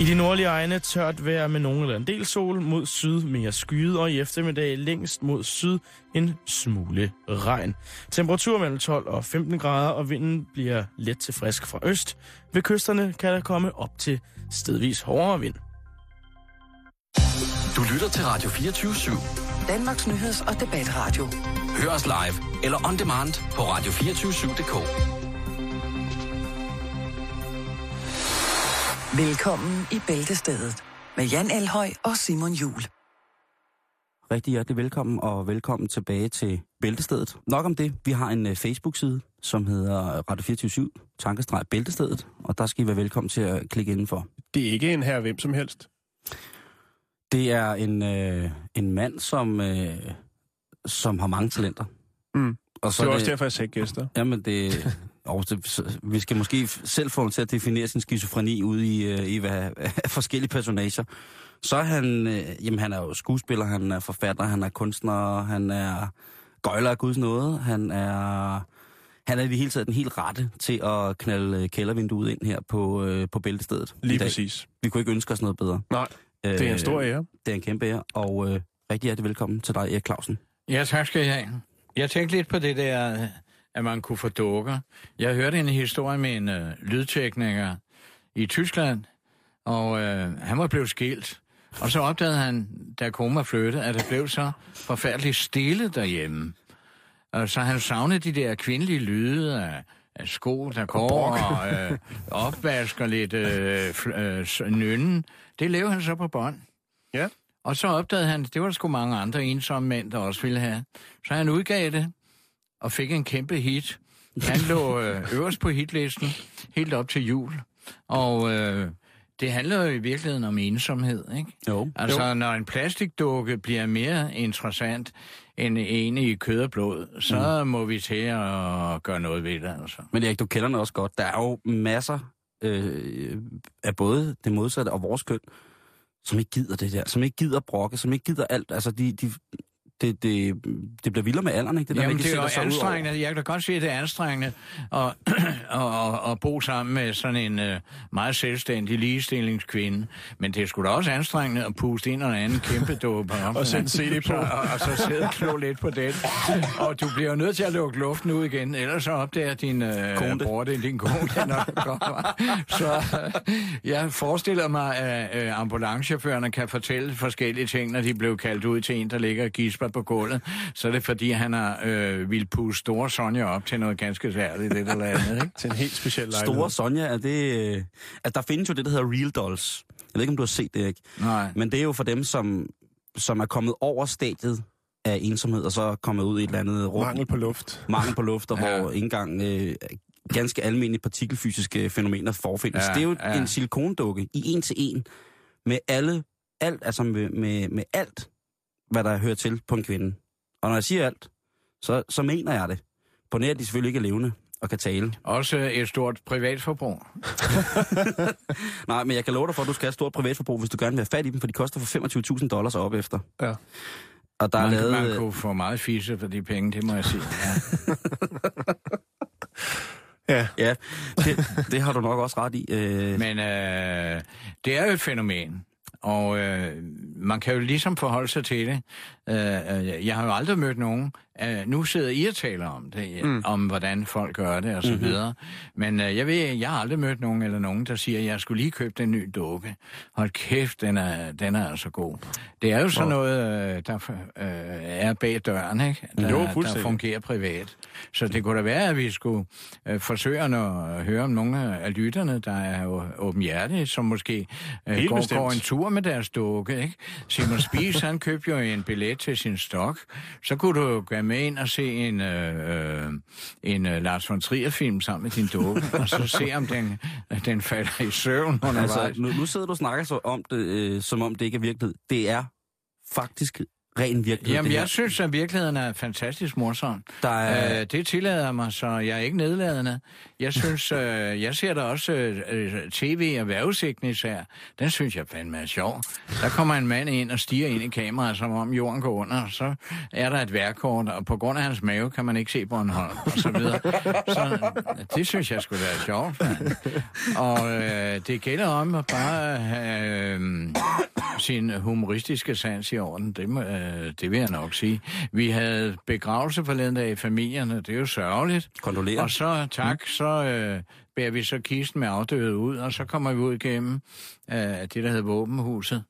I de nordlige egne tørt vejr med nogen eller en del sol, mod syd mere skyet, og i eftermiddag længst mod syd en smule regn. Temperatur mellem 12 og 15 grader, og vinden bliver let til frisk fra øst. Ved kysterne kan der komme op til stedvis hårdere vind. Du lytter til Radio 24 /7. Danmarks nyheds- og debatradio. Hør os live eller on demand på radio247.dk. Velkommen i Bæltestedet med Jan Elhøj og Simon Jul. Rigtig hjertelig velkommen, og velkommen tilbage til Bæltestedet. Nok om det. Vi har en uh, Facebook-side, som hedder Radio 24 tankestreg Bæltestedet, og der skal I være velkommen til at klikke indenfor. Det er ikke en her hvem som helst. Det er en, uh, en mand, som, uh, som har mange talenter. Mm. Og Så det er også derfor, jeg sagde gæster. Jamen, det, og det, så- vi skal måske selv få ham til at definere sin skizofreni ud i, øh, i hvad, forskellige personager. Så er han, øh, jamen han er jo skuespiller, han er forfatter, han er kunstner, han er gøjler af guds nåde, han er, han er i det hele taget den helt rette til at knalde øh, kældervinduet ind her på, øh, på bæltestedet. Lige præcis. Vi kunne ikke ønske os noget bedre. Nej, det er en stor ære. Det er en kæmpe ære, og øh, rigtig hjertelig velkommen til dig, Erik Clausen. Ja, tak skal I have. Jeg tænkte lidt på det der, at man kunne få dukker. Jeg hørte en historie med en øh, lydtekniker i Tyskland, og øh, han var blevet skilt. Og så opdagede han, da koma flyttede, at det blev så forfærdeligt stille derhjemme. Og så han savnede de der kvindelige lyde af, af sko, der går, og øh, opvask og lidt øh, øh, nynnen. Det lavede han så på bånd. Ja. Og så opdagede han, det var der sgu mange andre ensomme mænd, der også ville have. Så han udgav det, og fik en kæmpe hit. Han lå øh, øverst på hitlisten, helt op til jul. Og øh, det handler jo i virkeligheden om ensomhed, ikke? Jo. Altså, jo. når en plastikdukke bliver mere interessant end en i kød og blod, så mm. må vi til at gøre noget ved det, altså. Men Erik, du kender den også godt. Der er jo masser øh, af både det modsatte og vores køn, som ikke gider det der, som ikke gider brokke, som ikke gider alt. Altså, de, de, det, det, det bliver vildere med alderen, ikke? Det der, Jamen, med, det er jo de sætter sig ud anstrengende. Jeg kan godt sige, at det er anstrengende at, at, at, at bo sammen med sådan en uh, meget selvstændig ligestillingskvinde. Men det er sgu da også anstrengende at puste ind og anden kæmpe dope op. Og sætte CD på. Så, og, og, så sidde og klå lidt på den. Og du bliver jo nødt til at lukke luften ud igen, ellers så opdager din uh, Kone det. bror, det din kone, der nok kommer. Så uh, jeg forestiller mig, at uh, ambulancechaufførerne kan fortælle forskellige ting, når de blev kaldt ud til en, der ligger og gisper på gulvet. Så er det fordi, han har øh, vil puste store Sonja op til noget ganske særligt, det eller andet, ikke? Til en helt speciel lejlighed. Store Sonja, er det... øh, At der findes jo det, der hedder Real Dolls. Jeg ved ikke, om du har set det, ikke? Nej. Men det er jo for dem, som, som er kommet over stadiet af ensomhed, og så er kommet ud i et eller andet rum. Mangel på luft. mangel på luft, og Ja. hvor ikke engang øh, ganske almindelige partikelfysiske fænomener forefindes. Ja, det er jo ja. en silikondukke i en til en, med alle, alt, altså med, med, med alt, hvad der hører til på en kvinde. Og når jeg siger alt, så, så mener jeg det. På nær, de selvfølgelig ikke er levende og kan tale. Også et stort privatforbrug. Nej, men jeg kan love dig for, at du skal have et stort privatforbrug, hvis du gerne vil have fat i dem, for de koster for 25.000 dollars op efter. Ja. Og der er Man, lavet... man kunne få meget fisse for de penge, det må jeg sige. Ja. Ja. Ja, det, det har du nok også ret i. Øh, Men øh, det er jo et fænomen, og øh, man kan jo ligesom forholde sig til det. Øh, øh jeg har jo aldrig mødt nogen. Øh, nu sidder I og taler om det, mm. om hvordan folk gør det og så mm-hmm. videre. Men øh, jeg ved, jeg har aldrig mødt nogen eller nogen, der siger, at jeg skulle lige købe den nye dukke. Hold kæft, den er, den er altså god. Det er jo sådan noget, øh, der øh, er bag døren, ikke? Der, Jo, der fungerer privat. Så det kunne da være, at vi skulle øh, forsøge at høre om nogle af lytterne, der er jo åbenhjertige, som måske øh, går, bestemt. går en tur med deres dukke. Ikke? Simon Spies, han købte jo en billet til sin stok. Så kunne du med ind og se en, øh, øh en øh, Lars von Trier-film sammen med din dukke, og så se, om den, den falder i søvn undervejs. altså, nu, nu sidder du og snakker så om det, øh, som om det ikke er virkelighed. Det er faktisk ren virkelighed. Jamen, jeg synes, at virkeligheden er fantastisk morsom. Der er- Øh, det tillader mig, så jeg er ikke nedladende. Jeg synes, øh, jeg ser da også øh, øh, tv og vejrudsigten især. Den synes jeg fandme er sjov. Der kommer en mand ind og stiger ind i kameraet, som om jorden går under, og så er der et værkort, og på grund af hans mave kan man ikke se Bornholm, og så videre. Så det synes jeg skulle være sjovt. mand. Og øh, det gælder om at bare have øh, sin humoristiske sans i orden. Det, må, øh, det vil jeg nok sige. Vi havde begravelse forleden dag i familierne. Det er jo sørgeligt. Kondolerer. Og så, tak, så øh, bærer vi så kisten med afdøde ud, og så kommer vi ud igennem øh, det, der hedder våbenhuset.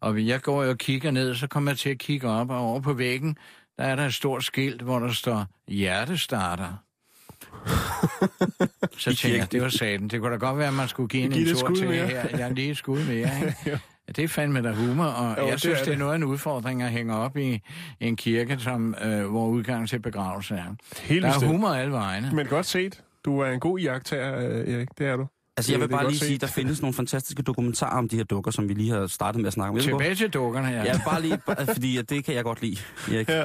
Og jeg går og kigger ned, så kommer jeg til at kigge op, og over på væggen, der er der et stort skilt, hvor der står hjertestarter. så tænker jeg, det var saten. Det kunne da godt være, at man skulle give en, en tur til her. Jeg lige skud mere, ikke? Det er fandme der humor, og Jo, jeg det synes, er det er det. noget af en udfordring at hænge op i en kirke, som, øh, hvor udgangen til begravelse er. Helt Der er humor alle vegne. Men godt set. Du er en god jagttager, øh, Erik. Det er du. Altså, jeg vil bare lige sige, der findes nogle fantastiske dokumentarer om de her dukker, som vi lige har startet med at snakke om. Jeg Tilbage til dukkerne her. Ja, bare lige, bare, fordi at det kan jeg godt lide. Erik. Ja.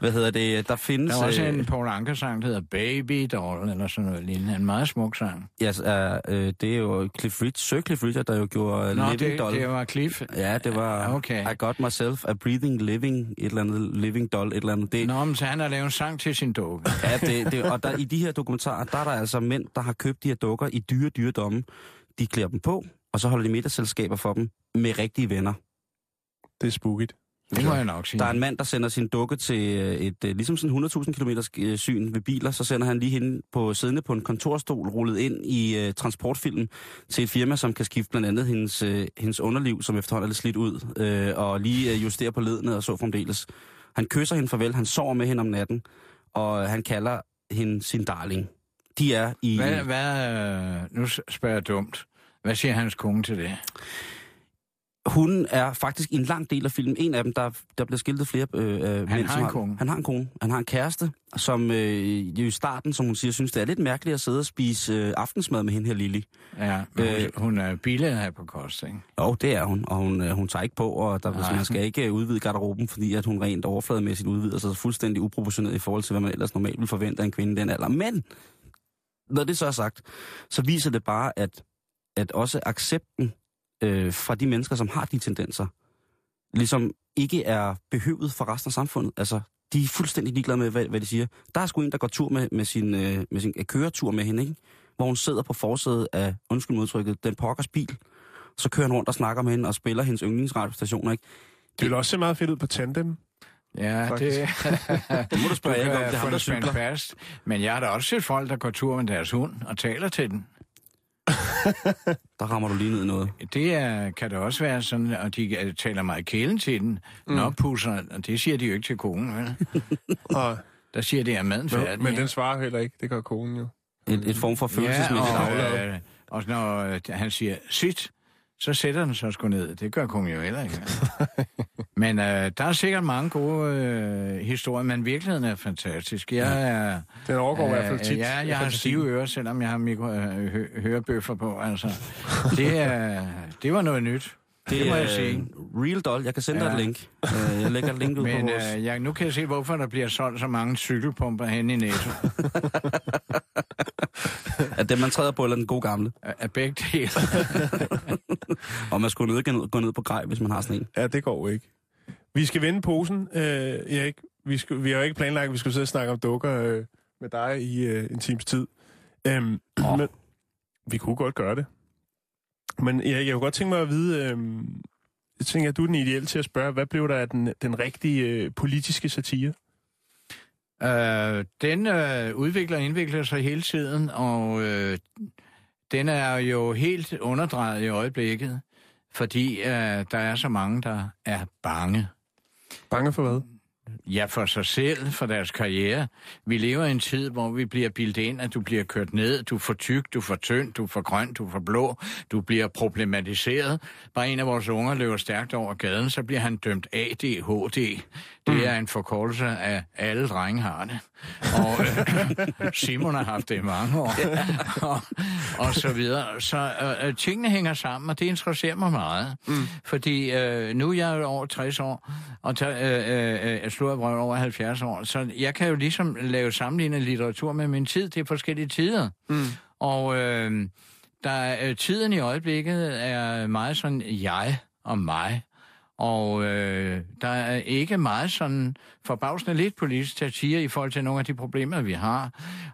Hvad hedder det? Der findes... Der er også øh, en Paul Anker-sang, der hedder Baby Doll, eller sådan noget lignende. En meget smuk sang. Ja, altså, øh, det er jo Cliff Richard, Sir Cliff Richard, der jo gjorde Nå, Living det, Doll. det var Cliff. Ja, det var Okay. I Got Myself a Breathing Living, et eller andet Living Doll, et eller andet. Det, Nå, men så han har lavet en sang til sin dukke. Ja, det, det, og der, i de her dokumentarer, der er der altså mænd, der har købt de her dukker i dyre, dyre domme. De klæder dem på, og så holder de middagsselskaber for dem med rigtige venner. Det er spooket. Det må jeg nok sige. Der er en mand, der sender sin dukke til øh, et, øh, ligesom sådan 100.000 km øh, syn ved biler, så sender han lige hende på siddende på en kontorstol, rullet ind i uh, transportfilm til et firma, som kan skifte blandt andet hendes, uh, hendes underliv, som efterhånden er lidt slidt ud, uh, og lige uh, justere på ledene og så fremdeles. Han kysser hende farvel, han sover med hende om natten, og han kalder hende sin darling. De er i... Hvad, hvad, øh, nu spørger jeg dumt. Hvad siger hans kone til det? Hun er faktisk i en lang del af filmen. En af dem, der, der bliver skiltet flere øh, øh, mænd, har en kone. Han har en kone. Han har en kæreste, som øh, jo i starten, som hun siger, synes, det er lidt mærkeligt at sidde og spise øh, aftensmad med hende her, Lili. Ja, men Øh. hun, hun er billedet her på kost, ikke? Jo, det er hun, og hun, øh, hun tager ikke på, og der, Nej. man skal ikke øh, udvide garderoben, fordi at hun rent overflademæssigt udvider sig fuldstændig uproportioneret i forhold til, hvad man ellers normalt vil forvente af en kvinde den alder. Men, når det så er sagt, så viser det bare, at, at også accepten øh, fra de mennesker, som har de tendenser, ligesom ikke er behøvet for resten af samfundet. Altså, de er fuldstændig ligeglade med, hvad, hvad de siger. Der er sgu en, der går tur med, med sin, øh, med sin øh, køretur med hende, ikke? hvor hun sidder på forsædet af, undskyld modtrykket, den pokkers bil. Så kører han rundt og snakker med hende og spiller hendes yndlingsradiostationer, ikke? Det vil også se meget fedt ud på tandem. Ja, Faktisk. det... Det må du spørge Erik om, det er ham, der spændt cykler. fast. Men jeg har da også set folk, der går tur med deres hund og taler til den. Der rammer du lige ned i noget. Det er, kan det også være sådan, og de taler meget kælen til den. Mm. Nå, pusser, og det siger de jo ikke til konen, vel? Og, Der siger de, at maden færdig. men den svarer heller ikke. Det gør konen jo. Et, et form for følelsesmæssigt ja, aflad. og, øh, og når øh, han siger, sit, så sætter den sig sgu ned. Det gør konen jo heller ikke. Men øh, der er sikkert mange gode øh, historier, men virkeligheden er fantastisk. Jeg er... Den overgår i hvert fald tit. Ja, jeg har stive ører, selvom jeg har mikro, øh, hø, hørebøffer på. Altså, det, er, det var noget nyt. Det, det må jeg er sige. Real doll. Jeg kan sende dig Ja. et link. Øh, Jeg lægger et link ud på Men vores... øh, jeg, nu kan jeg se, hvorfor der bliver solgt så mange cykelpumper hen i Netto. At det, man træder på, eller den gode gamle. Af begge dele. Og man skulle ned, gå ned på grej, hvis man har sådan en. Ja, det går jo ikke. Vi skal vende posen, øh, Erik. Vi, skal, vi har jo ikke planlagt, at vi skulle sidde og snakke om dukker øh, med dig i øh, en times tid. Øhm, oh. Men vi kunne godt gøre det. Men Erik, jeg kunne godt tænke mig at vide, øh, jeg tænker, at du er den ideelle til at spørge, hvad blev der af den, den rigtige øh, politiske satire? Øh, den øh, udvikler og indvikler sig hele tiden, og øh, den er jo helt underdrejet i øjeblikket, fordi øh, der er så mange, der er bange. Bange for hvad? Ja, for sig selv, for deres karriere. Vi lever i en tid, hvor vi bliver bildet ind, at du bliver kørt ned, du er for tyk, du er for tynd, du er for grøn, du er for blå, du bliver problematiseret. Bare en af vores unger løber stærkt over gaden, så bliver han dømt ADHD. Det Mm. er en forkortelse af alle drenge har det. Og øh, Simon har haft det i mange år. og, og så videre. Så øh, øh, tingene hænger sammen, og det interesserer mig meget. Mm. Fordi øh, nu er jeg over 60 år, og der, øh, øh, jeg over 70 år, så jeg kan jo ligesom lave sammenlignende litteratur med min tid. Det er forskellige tider. Mm. Og øh, der er, øh, tiden i øjeblikket er meget sådan jeg og mig. Og øh, der er ikke meget sådan forbavsende lidt politisk satire i forhold til nogle af de problemer, vi har.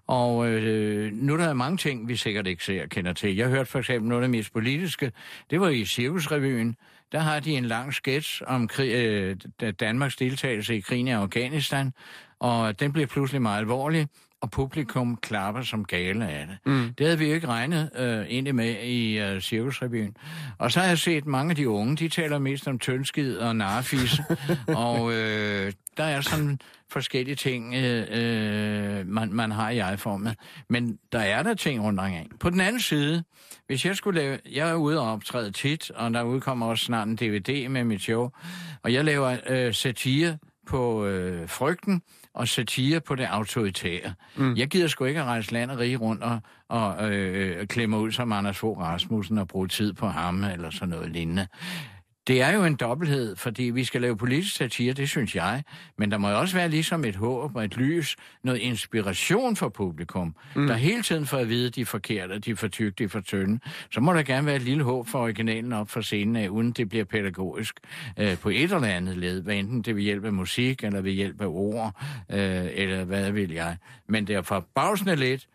Og øh, nu er der mange ting, vi sikkert ikke ser kender til. Jeg hørte for eksempel noget af det mest politiske. Det var i Cirkusrevyen. Der har de en lang sketch om krig, øh, Danmarks deltagelse i krigen i Afghanistan. Og den bliver pludselig meget alvorlig og publikum klapper som gale af det. Mm. Det havde vi jo ikke regnet øh, egentlig med i øh, Cirkusrevyen. Og så har jeg set mange af de unge, de taler mest om tønskid og narfis, og øh, der er sådan forskellige ting, øh, øh, man, man har i ejerformet. Men der er der ting rundt omkring. På den anden side, hvis jeg skulle lave... Jeg er ude og optræde tit, og der udkommer også snart en DVD med mit show, og jeg laver øh, satire på øh, frygten, og satire på det autoritære. Mm. Jeg gider sgu ikke at rejse land og rige rundt og, og øh, klemme ud som Anders Fogh Rasmussen og bruge tid på ham eller sådan noget lignende. Det er jo en dobbelthed, fordi vi skal lave politisk satire, det synes jeg, men der må jo også være ligesom et håb og et lys, noget inspiration for publikum, mm. der hele tiden får at vide, at de er forkerte, de er for tykke, de er for tynde. Så må der gerne være et lille håb for originalen op for scenen af, uden det bliver pædagogisk øh, på et eller andet led, hvad enten det vil hjælpe af musik, eller ved hjælp af ord, øh, eller hvad vil jeg. Men det er forbavsende lidt,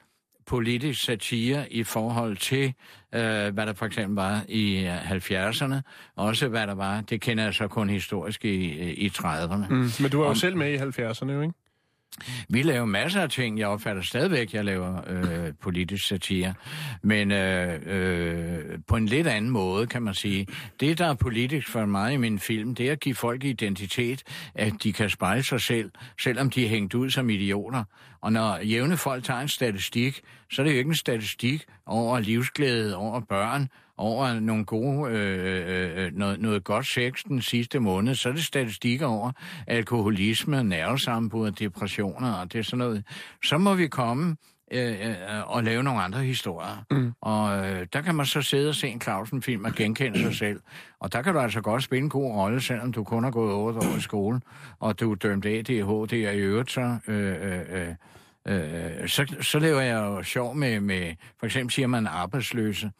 politisk satire i forhold til, øh, hvad der for eksempel var i øh, 70'erne, også hvad der var, det kender jeg så kun historisk i, øh, i 30'erne. Mm. Men du var jo selv med i 70'erne, jo ikke? Vi laver masser af ting. Jeg opfatter stadigvæk, at jeg laver øh, politisk satire. Men øh, øh, på en lidt anden måde, kan man sige. Det, der er politisk for mig i min film, det er at give folk identitet, at de kan spejle sig selv, selvom de er hængt ud som idioter. Og når jævne folk tager en statistik, så er det jo ikke en statistik over livsglæde, over børn, over nogle gode, øh, øh, noget, noget godt sex den sidste måned, så er det statistikker over alkoholisme, nervesammenbrud og depressioner og det er sådan noget. Så må vi komme øh, øh, og lave nogle andre historier. Mm. Og øh, der kan man så sidde og se en Clausen-film og genkende sig selv. Og der kan du altså godt spille en god rolle, selvom du kun har gået otte år i skole, og du er dømt ADHD, og i øvrigt så... Øh, øh, øh, Øh, så, så laver jeg jo sjov med, med, for eksempel siger man arbejdsløse.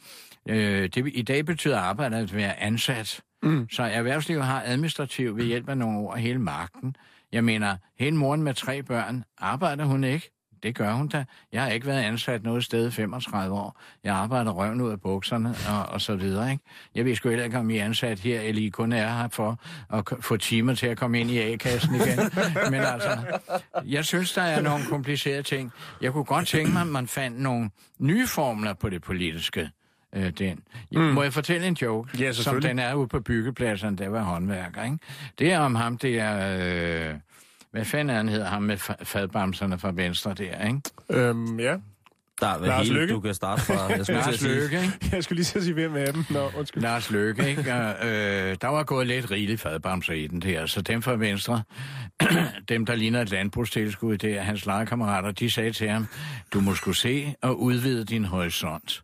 Øh, det, I dag betyder arbejde at være ansat. Mm. Så erhvervslivet har administrativt ved hjælp af nogle ord hele magten. Jeg mener, hele moren med tre børn, arbejder hun ikke? Det gør hun da. Jeg har ikke været ansat noget sted i 35 år. Jeg arbejder røven ud af bukserne og, og så videre. Ikke? Jeg ved sgu heller ikke, om I er ansat her, eller I kun er her for at få timer til at komme ind i A-kassen igen. Men altså, jeg synes, der er nogle komplicerede ting. Jeg kunne godt tænke mig, at man fandt nogle nye formler på det politiske. Øh, den. Mm. Må jeg fortælle en joke? Ja, som den er ude på byggepladserne, der var håndværker. Ikke? Det er om ham, det er... Øh, hvad fanden er han hedder, ham med fa- fadbamserne fra venstre der, ikke? Øhm, ja. Der er Lars hele, Løkke? du kan starte fra. Jeg skulle Lars. Løkke, ikke? Jeg skulle lige så sige, hvem af dem. Nå, undskyld. Lars Løkke, ikke? Og, øh, der var gået lidt rigeligt fadbamser i den der, så dem fra Venstre, dem der ligner et landbrugstilskud, det er hans legekammerater, de sagde til ham, du må skulle se og udvide din horisont.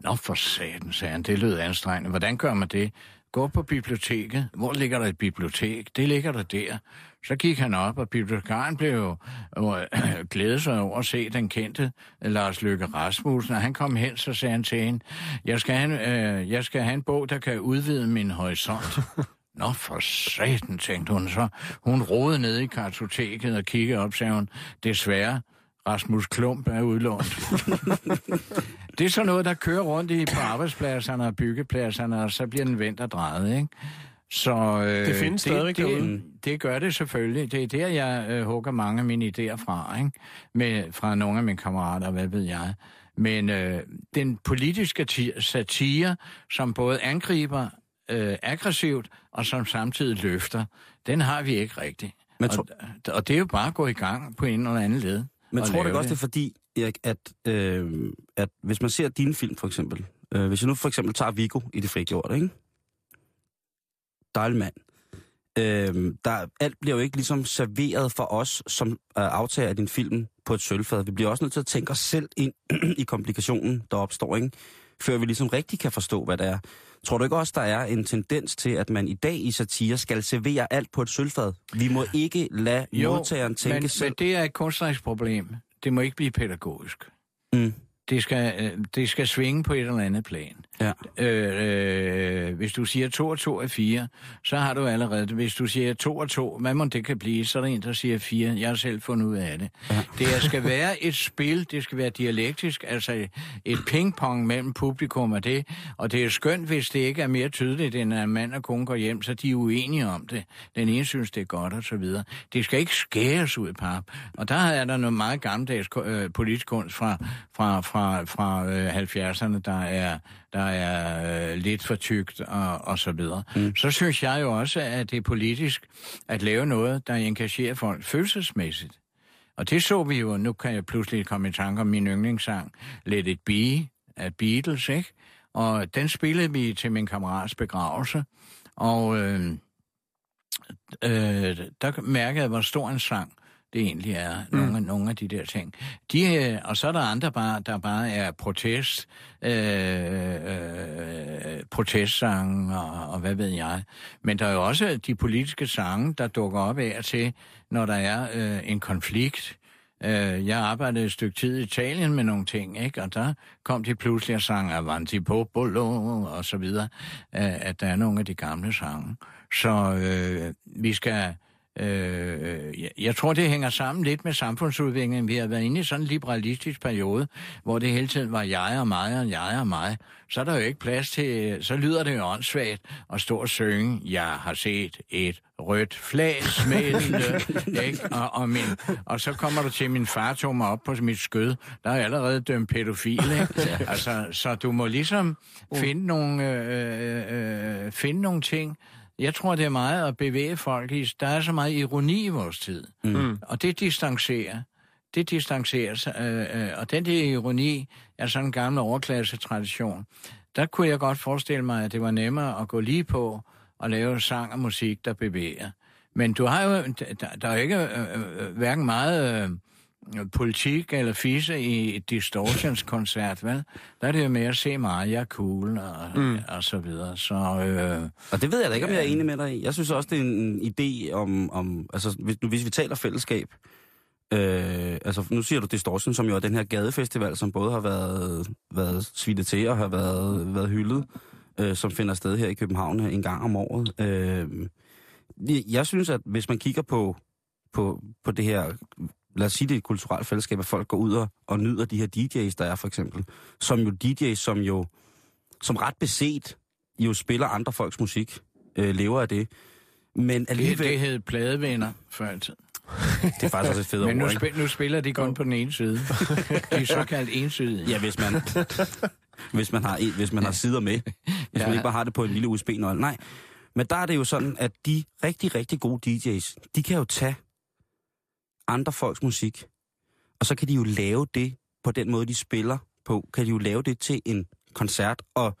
Nå for satan, sagde han, det lød anstrengende. Hvordan gør man det? Gå på biblioteket. Hvor ligger der et bibliotek? Det ligger der der. Så gik han op, og bibliotekaren blev jo øh, glædet sig over at se den kendte Lars Løkke Rasmussen, og han kom hen, så sagde han til hende, jeg skal have, en- øh, jeg skal have en bog, der kan udvide min horisont. Nå, for satan, tænkte hun så. Hun rodede ned i kartoteket og kiggede op, sagde hun, desværre, Rasmus Klump er udlånt. det er sådan noget, der kører rundt i på arbejdspladserne og byggepladserne, og så bliver den vendt og drejet, ikke? Så, øh, Det findes stadigvæk det, derude. det, det gør det selvfølgelig. Det er der, jeg øh, hugger mange af mine idéer fra, ikke? Med, fra nogle af mine kammerater, hvad ved jeg. Men øh, den politiske ti- satire, som både angriber øh, aggressivt og som samtidig løfter, den har vi ikke rigtigt. Men, og, og det er jo bare at gå i gang på en eller anden led. men tror du ikke også, det er fordi, Erik, at, øh, at hvis man ser dine film for eksempel, øh, hvis jeg nu for eksempel tager Vigo i det frigjorte, ikke? Dejlig mand. Øh, der, alt bliver jo ikke ligesom serveret for os, som øh, aftager af din film på et sølvfad. Vi bliver også nødt til at tænke os selv ind i komplikationen, der opstår, ikke? før vi ligesom rigtig kan forstå, hvad det er. Tror du ikke også, der er en tendens til, at man i dag i satire skal servere alt på et sølvfad? Vi må ikke lade jo, modtageren tænke men, selv. men det er et kunstnerisk problem. Det må ikke blive pædagogisk. Mm. Det skal, øh, det skal svinge på et eller andet plan. Ja. Øh, øh, hvis du siger 2 og 2 er 4, så har du allerede... Hvis du siger 2 og 2, hvad må det kan blive? Så er der en, der siger 4. Jeg har selv fundet ud af det. Ja. Det skal være et spil, det skal være dialektisk, altså et pingpong mellem publikum og det. Og det er skønt, hvis det ikke er mere tydeligt, end at mand og kone går hjem, så de er uenige om det. Den ene synes, det er godt, og så videre. Det skal ikke skæres ud pap. Og der er der noget meget gammeldags øh, politisk kunst fra, fra, fra, fra øh, 70'erne, der er der er øh, lidt for tykt og, og så videre. Mm. Så synes jeg jo også, at det er politisk at lave noget, der engagerer folk følelsesmæssigt. Og det så vi jo, nu kan jeg pludselig komme i tanke om min yndlingssang, Let It Be af Beatles, ikke? Og den spillede vi til min kammerats begravelse, og øh, øh, der mærkede jeg, hvor stor en sang det egentlig er, mm. nogle, af, nogle af de der ting. De, øh, og så er der andre, bare, der bare er protest, øh, øh, protestsange og, og hvad ved jeg. Men der er jo også de politiske sange, der dukker op af og til, når der er øh, en konflikt. Øh, jeg arbejdede et stykke tid i Italien med nogle ting, ikke? og der kom de pludselig og sang Avanti Popolo og så videre, øh, at der er nogle af de gamle sange. Så øh, vi skal Øh, jeg, tror, det hænger sammen lidt med samfundsudviklingen. Vi har været inde i sådan en liberalistisk periode, hvor det hele tiden var jeg og mig og jeg og mig. Så er der jo ikke plads til, så lyder det jo åndssvagt at stå og synge, jeg har set et rødt flag smelte, ikke? Og, og, min, og så kommer du til, min far tog mig op på mit skød. Der er allerede dømt pædofil, ikke? Altså, så du må ligesom finde nogle, øh, øh, øh, finde nogle ting, jeg tror, det er meget at bevæge folk i. Der er så meget ironi i vores tid. Mm. Og det distancerer. Det distancerer øh, øh, og den der ironi er sådan en gammel overklasse-tradition. Der kunne jeg godt forestille mig, at det var nemmere at gå lige på og lave sang og musik, der bevæger. Men du har jo, der, der er jo ikke øh, øh, hverken meget... Politik eller fisse i et distortions-koncert, vel? Der er det jo mere at se mig, jeg er cool og, mm. og så videre. Så, øh, og det ved jeg da ikke, om jeg er enig med dig i. Jeg synes også, det er en idé om, om altså hvis, hvis vi taler fællesskab, øh, altså nu siger du Distortion, som jo er den her gadefestival, som både har været, været svidet til og har været, været hyldet, øh, som finder sted her i København en gang om året. Øh, jeg synes, at hvis man kigger på, på, på det her lad os sige det er et kulturelt fællesskab, at folk går ud og, og nyder de her DJ's, der er for eksempel. Som jo DJ's, som jo som ret beset jo spiller andre folks musik, øh, lever af det. Men alligevel... Det, det hed pladevenner før altid. det er faktisk også et fedt Men nu, ord, spil, nu spiller de kun på den ene side. De er såkaldt ensydige. Ja, hvis man, hvis man, har, en, hvis man har sider med. Hvis ja. man ikke bare har det på en lille USB-nøgle. Nej, men der er det jo sådan, at de rigtig, rigtig gode DJ's, de kan jo tage andre folks musik, og så kan de jo lave det på den måde, de spiller på, kan de jo lave det til en koncert, og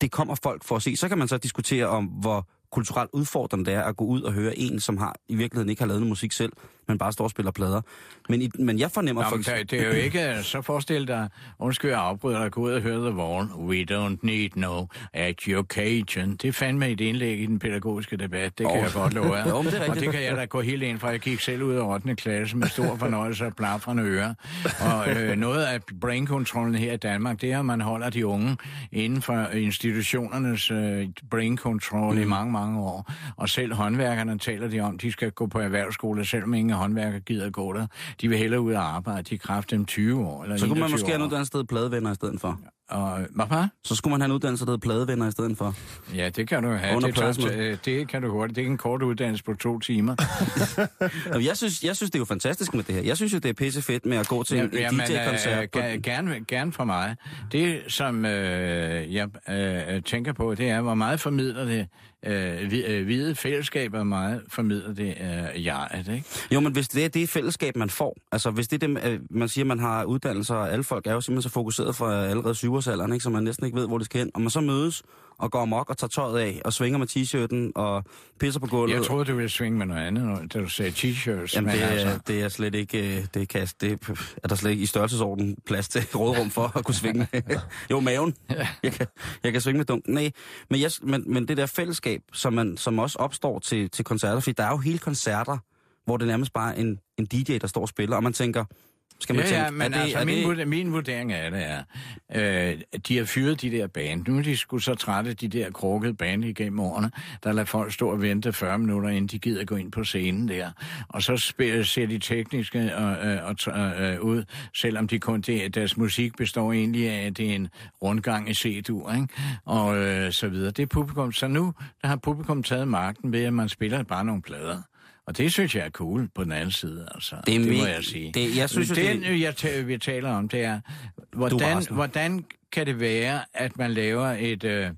det kommer folk for at se. Så kan man så diskutere om, hvor kulturelt udfordrende det er at gå ud og høre en, som har i virkeligheden ikke har lavet noget musik selv, men bare står og spiller plader. Men, i, men jeg fornemmer Nå, for eksempel... Det er jo ikke, så forestil dig, undskyld jeg afbryder dig, gå ud og høre The Wall. We don't need no education. Det er fandme et indlæg i den pædagogiske debat, det kan oh. jeg godt love jer. jo, det er og det kan jeg da gå helt ind for. Jeg gik selv ud af 8. klasse med stor fornøjelse af blafrende ører. Og øh, noget af brain controllen her i Danmark, det er, at man holder de unge inden for institutionernes øh, brain control mm. i mange, mange år. Og selv håndværkerne taler de om, de skal gå på erhvervsskole, selvom ingen håndværker gider gå der. De vil hellere ud og arbejde. De kræfter dem 20 år. Eller Så kunne man måske have noget andet sted pladevenner i stedet for. Og hvad var? Så skulle man have en uddannelse, der hedder pladevenner i stedet for. Ja, det kan du have. Under Det, tager, øh, det kan du hurtigt. Det er en kort uddannelse på to timer. Jeg synes, jeg synes, det er jo fantastisk med det her. Jeg synes jo, det er pisse fedt med at gå til en, en Jamen, DJ-koncert. øh, gerne, gerne for mig. Det, som øh, jeg øh, tænker på, det er, hvor meget formidler det øh, øh, hvide fællesskaber, hvor meget formidler det øh, jeget, ikke? Jo, men hvis det er det fællesskab, man får, altså hvis det er det, øh, man siger, man har uddannelser, og alle folk er jo simpelthen så fokuseret fra allerede syvårsalderen, ikke, så man næsten ikke ved, hvor det skal hen. Og man så mødes og går amok og tager tøjet af, og svinger med t-shirten og pisser på gulvet. Jeg troede, du ville svinge med noget andet, da du sagde t-shirts. Jamen, men det er, altså, det er slet ikke, øh, det kan, det er der slet ikke i størrelsesorden plads til rådrum for at kunne svinge med. jo, maven. Jeg kan, jeg kan svinge med dunken. Nej, men, jeg, men, men det der fællesskab, som, man, som også opstår til, til koncerter, fordi der er jo hele koncerter, hvor det nærmest bare en, en DJ, der står og spiller, og man tænker, skal man Ja, tænke, ja, men er det, altså, er min, det, vurd- min vurdering af det er, øh, de har fyret de der band. Nu er de sgu så trætte, de der krukkede band igennem årene, der lader folk stå og vente 40 minutter, inden de gider gå ind på scenen der. Og så ser de tekniske og, øh, og, t- øh, ud, selvom de kun det, deres musik består egentlig af, at det er en rundgang i C-dur, ikke? Og øh, så videre. Det er publikum. Så nu der har publikum taget magten ved, at man spiller bare nogle plader. Og det synes jeg er cool på den anden side, altså. Det er det må jeg sige. det- jeg synes jo, det, jeg ta- vi taler om, det er, hvordan, hvordan kan det være, at man laver et, øh,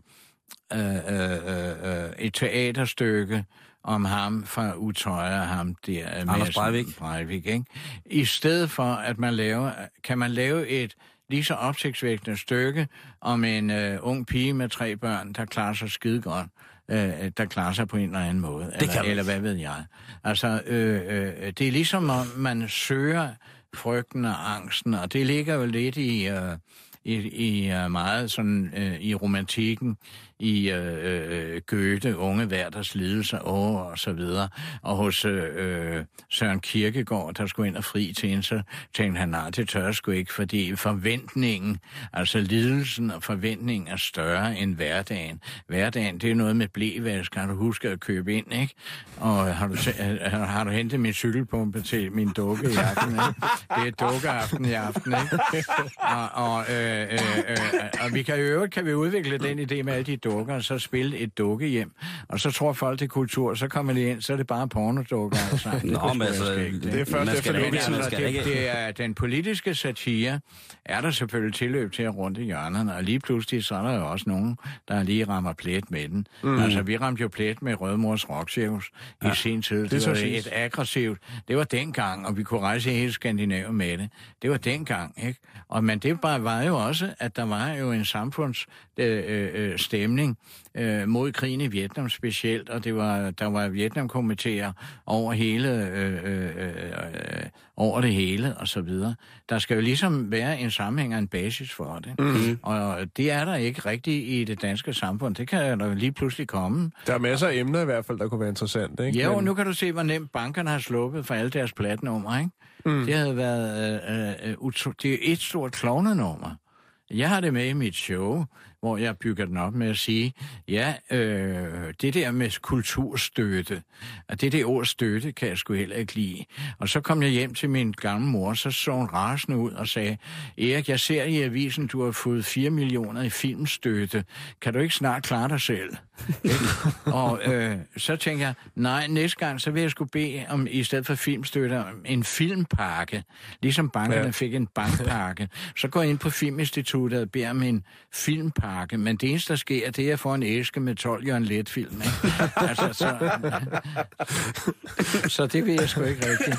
øh, øh, øh, et teaterstykke om ham fra Utøya, ham der... øh, Anders Breivik. Breivik, ikke? I stedet for, at man laver... Kan man lave et lige så opsigtsvækkende stykke om en øh, ung pige med tre børn, der klarer sig skide godt, øh, der klarer sig på en eller anden måde. eller, kan man. eller hvad ved jeg. Altså, øh, øh, det er ligesom, om man søger frygten og angsten, og det ligger jo lidt i... Øh, i, i øh, meget sådan øh, i romantikken, i øh, øh Goethe, unge hverders lidelser og, og så videre. Og hos øh, øh, Søren Kierkegaard, der skulle ind og fri til en, så tænkte han, nej, det tør sgu ikke, fordi forventningen, altså lidelsen og forventningen er større end hverdagen. Hverdagen, det er noget med blævask, kan du huske at købe ind, ikke? Og har du, har, har du hentet min cykelpumpe til min dukke i aften, ikke? Det er dukkeaften i aften, ikke? Og, og, øh, øh, øh, og vi kan i øvrigt kan vi udvikle den idé med alle de dukker, og så spille et dukkehjem. Og så tror folk, det er kultur, så kommer de ind, så er det bare pornodukker. Altså. Det Nå, men altså, Det er først man efter skal da ikke, man skal det, ikke, det er den politiske satire, er der selvfølgelig tilløb til at rundt i hjørnerne, og lige pludselig så er der jo også nogen, der lige rammer plet med den. Mm. Altså, vi ramte jo plet med Rødmors Rockcirkus ja, i sin tid. Det, det det var et aggressivt, det var dengang, og vi kunne rejse i hele Skandinavien med det. Det var dengang, ikke? Og, men det bare var jo også, at der var jo en samfundsstemning øh, øh, stemning, øh, mod krigen i Vietnam specielt, og det var, der var Vietnamkomiteer over hele, øh, øh, øh, øh, over det hele og så videre. Der skal jo ligesom være en sammenhæng og en basis for det. Mm-hmm. Og det er der ikke rigtigt i det danske samfund. Det kan der lige pludselig komme. Der er masser af emner i hvert fald, der kunne være interessante, ikke? Ja, og nu kan du se, hvor nemt bankerne har sluppet for alle deres platnumre, ikke? Mm. Det havde været... Øh, øh, utro- det er et stort klovnenummer. Jeg har det med i mit show, hvor jeg bygger den op med at sige, ja, øh, det der med kulturstøtte, og det der ord støtte kan jeg sgu heller ikke lide. Og så kom jeg hjem til min gamle mor, så så hun rasende ud og sagde, Erik, jeg ser i avisen, du har fået 4 millioner i filmstøtte. Kan du ikke snart klare dig selv? Og øh, så tænker jeg, nej, næste gang, så vil jeg skulle bede om, i stedet for filmstøtte, om en filmpakke. Ligesom bankerne ja. fik en bankpakke. Så går jeg ind på Filminstituttet og beder om en filmpakke. Men det eneste, der sker, det er, at jeg får en æske med 12 Jørgen Let-film. Ikke? altså, så, så det ved jeg sgu ikke rigtigt.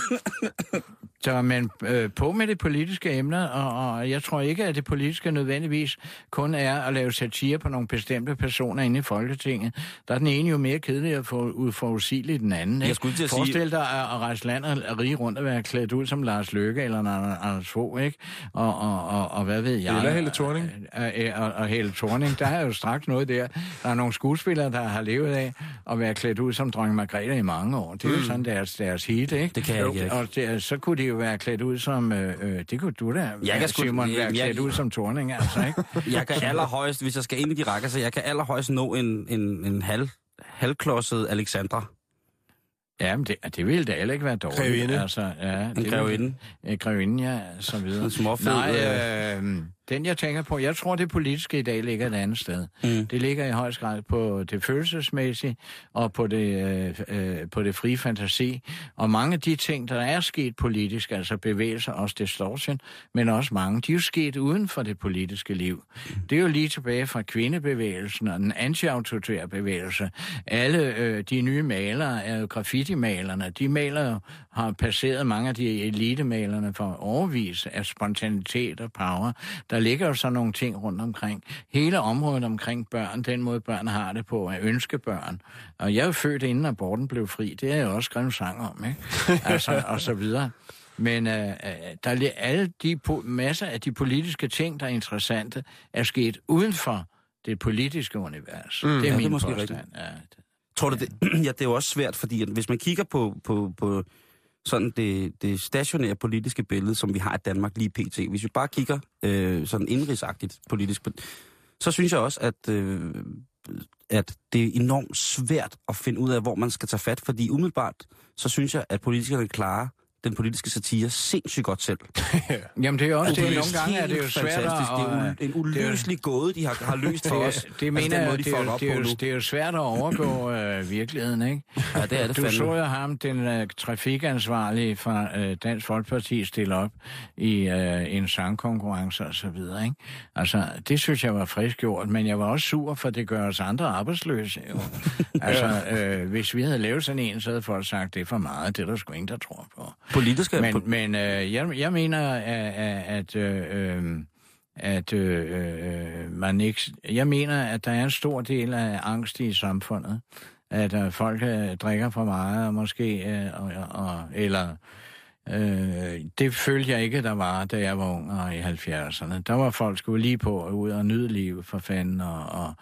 Så men øh, på med det politiske emner, og, og jeg tror ikke, at det politiske nødvendigvis kun er at lave satire på nogle bestemte personer inde i Folketinget. Der er den ene jo mere kedelig og for, uforudsigelig end den anden. Ikke? Jeg skulle til at sige- Forestil dig at, at rejse land og rige rundt og være klædt ud som Lars Løkke eller Anders- Fogh, ikke? Og, og, og, og hvad ved jeg? Eller Helle Thorning. Og, og, og Helle Thorning, der er jo straks noget der. Der er nogle skuespillere, der har levet af at være klædt ud som dronning Margrethe i mange år. Det er jo sådan deres, deres hit, ikke? Det kan jeg ikke. Og det, så kunne de jo være klædt ud som... Øh, øh, det kunne du da, Jeg kan sgu- Simon, jeg- være jeg- klædt ud som Thorning, altså, ikke? Jeg kan allerhøjst, hvis jeg skal ind i de rækker, så jeg kan allerhøjst nå en, en, en halv, halvklodset Alexandra. Ja, men det, det ville da heller ikke være dårligt. Grevinde. Altså, ja, En det grevinde. Ja, grevinde, ja, så videre. En småfed, Nej, øh, den jeg tænker på, jeg tror, det politiske i dag ligger et andet sted. Mm. Det ligger i høj grad på det følelsesmæssige og på det, øh, øh, på det frie fantasi. Og mange af de ting, der er sket politisk, altså bevægelser, også distortion, men også mange, de er jo sket uden for det politiske liv. Det er jo lige tilbage fra kvindebevægelsen og den anti-autoritære bevægelse. Alle øh, de nye malere er jo graffiti-malerne. De maler jo, har passeret mange af de elitemalerne for overvis af spontanitet og power. Der ligger jo så nogle ting rundt omkring. Hele området omkring børn, den måde børn har det på, er ønskebørn. Og jeg er født inden aborten blev fri. Det er jeg også skrevet sang om, ikke? Altså, og så videre. Men øh, øh, der er alle de po- masser af de politiske ting, der er interessante, er sket uden for det politiske univers. Mm, det er ja, det er min måske påstand. Ja, det- Tror du det? Ja, det er jo også svært, fordi at hvis man kigger på, på, på sådan det, det stationære politiske billede, som vi har i Danmark lige pt. Hvis vi bare kigger øh, sådan indrigsagtigt politisk, så synes jeg også, at, øh, at det er enormt svært at finde ud af, hvor man skal tage fat, fordi umiddelbart, så synes jeg, at politikerne klarer den politiske satire sindssygt godt selv. Jamen det er også det. er Nogle gange er det jo svært at... Det er u- en uløselig gåde, de har, har løst for os. Det, det mener jeg, de det, er, op det, er, jo- det er jo svært at overgå øh, virkeligheden, ikke? Ja, det er det Du fandme. så jo ham, den øh, trafikansvarlige fra øh, Dansk Folkeparti, stille op i øh, en sangkonkurrence og så videre, ikke? Altså, det synes jeg var frisk gjort, men jeg var også sur, for det gør os andre arbejdsløse, jo. altså, øh, hvis vi havde lavet sådan en, så havde folk sagt, det er for meget, det er der sgu ingen, der tror på. Politisk er Men, men øh, jeg, jeg mener, at, at, øh, øh, at øh, øh, man ikke... Jeg mener, at der er en stor del af angst i samfundet. At øh, folk øh, drikker for meget, og måske... Øh, og, og, eller... Øh, det følte jeg ikke, der var, da jeg var ung og i 70'erne. Der var folk skulle lige på og ud og nyde livet for fanden, og, og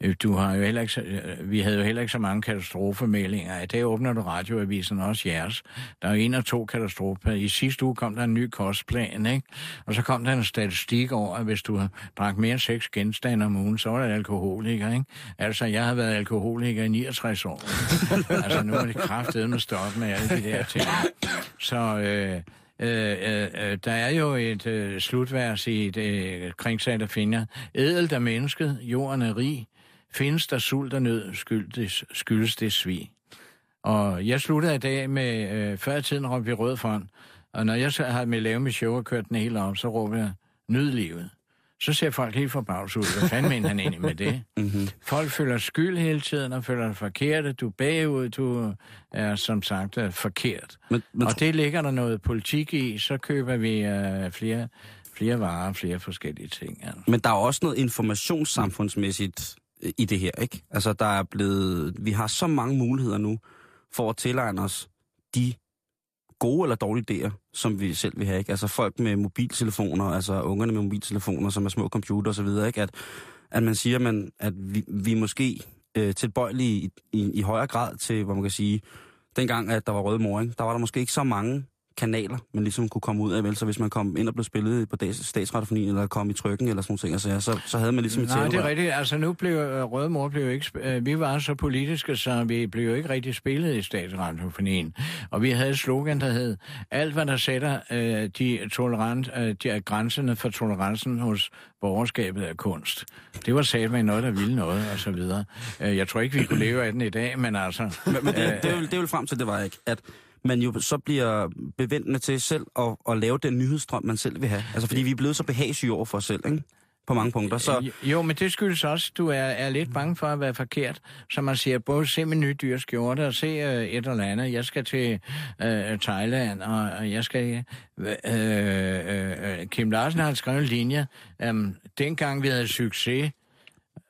øh, du har jo heller ikke, øh, vi havde jo heller ikke så mange katastrofemeldinger. I dag åbner du radioavisen også jeres. Der er en og to katastrofer. I sidste uge kom der en ny kostplan, ikke? Og så kom der en statistik over, at hvis du har drak mere end seks genstande om ugen, så var det alkoholiker, ikke? Altså, jeg har været alkoholiker i 69 år. altså, nu er det kraftedeme stoppe med alle de der ting. Så øh, Øh, øh, øh, øh, der er jo et øh, slutvers i det øh, kringsat af finder. Edelt er mennesket, jorden er rig. Findes der sult og nød, skyldes, skyldes det svig. Og jeg sluttede i dag med, øh, før i tiden råbte vi rød front. Og når jeg så har med lave mit show og kørt den hele op, så råber jeg, nyd livet. Så ser folk helt forbavset ud. Hvad fanden mener han egentlig med det? Mm-hmm. Folk føler skyld hele tiden og føler dig forkert. Du er bagud, du er som sagt øh, forkert. Men, men Og det ligger der noget politik i, så køber vi øh, flere, flere varer, flere forskellige ting. Ja. Men der er også noget informationssamfundsmæssigt øh, i det her, ikke? Altså, der er blevet... Vi har så mange muligheder nu for at tilegne os de gode eller dårlige idéer, som vi selv vil have, ikke? Altså folk med mobiltelefoner, altså ungerne med mobiltelefoner, som er små computer og så videre, ikke? At, at man siger, man, at vi, vi er måske øh, tilbøjelige i, i, i højere grad til, hvor man kan sige, dengang, at der var røde mor, ikke? der var der måske ikke så mange kanaler, man ligesom kunne komme ud af, vel? Så hvis man kom ind og blev spillet på statsradiofonien, eller kom i trykken, eller sådan nogle ting, altså, så, så havde man ligesom et Nej, det er rigtigt. Altså nu blev øh, Røde Mor blev jo ikke... Øh, vi var så politiske, så vi blev jo ikke rigtig spillet i statsradiofonien. Og vi havde et slogan, der hed, alt hvad der sætter øh, de, tolerant, øh, de grænserne for tolerancen hos borgerskabet er kunst. Det var sat med noget, der ville noget, og så videre. Øh, jeg tror ikke, vi kunne leve af den i dag, men altså... Men, men det, det, er vel, det er vel frem til, det var ikke, at man jo så bliver bevendende til selv at, at lave den nyhedsstrøm, man selv vil have. Altså fordi vi er blevet så behagsyge over for os selv, ikke? På mange punkter. Så, øh, Jo, men det skyldes også, at du er, er lidt bange for at være forkert. Så man siger, både se min nye dyr skjorte og se øh, et eller andet. Jeg skal til øh, Thailand, og, og jeg skal... Øh, øh, øh Kim Larsen har skrevet en linje. Øh, dengang vi havde succes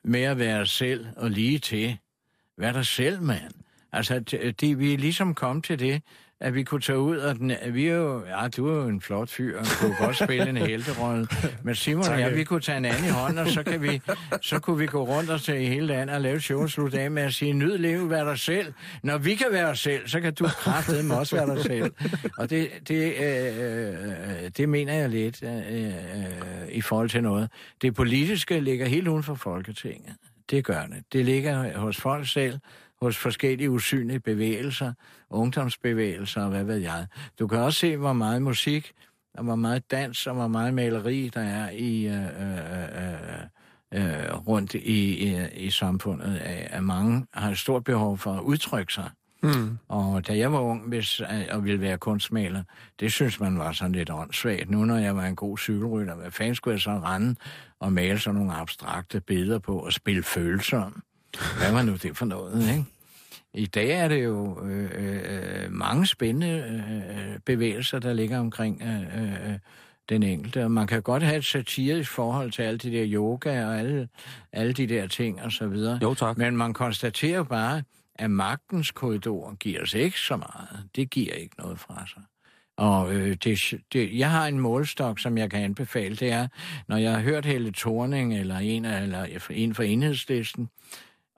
med at være selv og lige til. Vær dig selv, mand. Altså, det, de, vi er ligesom kommet til det, at vi kunne tage ud, og den, vi er jo, ja, du er jo en flot fyr, og kunne godt spille en helterolle. Men Simon og jeg, vi kunne tage en anden i hånden, og så, kan vi, så kunne vi gå rundt og til hele landet og lave et show og slutte af med at sige, nyd livet, vær dig selv. Når vi kan være os selv, så kan du kraftedeme også være dig selv. Og det, det, øh, øh, det mener jeg lidt øh, øh, i forhold til noget. Det politiske ligger helt uden for Folketinget. Det gør det. Det ligger hos folk selv, hos forskellige usynlige bevægelser, ungdomsbevægelser og hvad ved jeg. Du kan også se, hvor meget musik og hvor meget dans og hvor meget maleri, der er i øh, øh, øh, øh, rundt i, i, i samfundet, at, mange har et stort behov for at udtrykke sig. Mm. Og da jeg var ung hvis, øh, og ville være kunstmaler, det synes man var sådan lidt åndssvagt. Nu når jeg var en god cykelrytter, hvad fanden skulle jeg så rende og male sådan nogle abstrakte billeder på og spille følelser? Hvad var nu det for noget, ikke? I dag er det jo øh, øh, mange spændende øh, bevægelser, der ligger omkring øh, øh, den enkelte. Og man kan godt have et satirisk forhold til alle de der yoga og alle, alle de der ting og så videre. Jo, tak. Men man konstaterer bare, at magtens korridor giver os ikke så meget. Det giver ikke noget fra sig. Og øh, det, det, jeg har en målstok, som jeg kan anbefale. Det er, når jeg har hørt Helle Thorning eller en, eller en fra enhedslisten,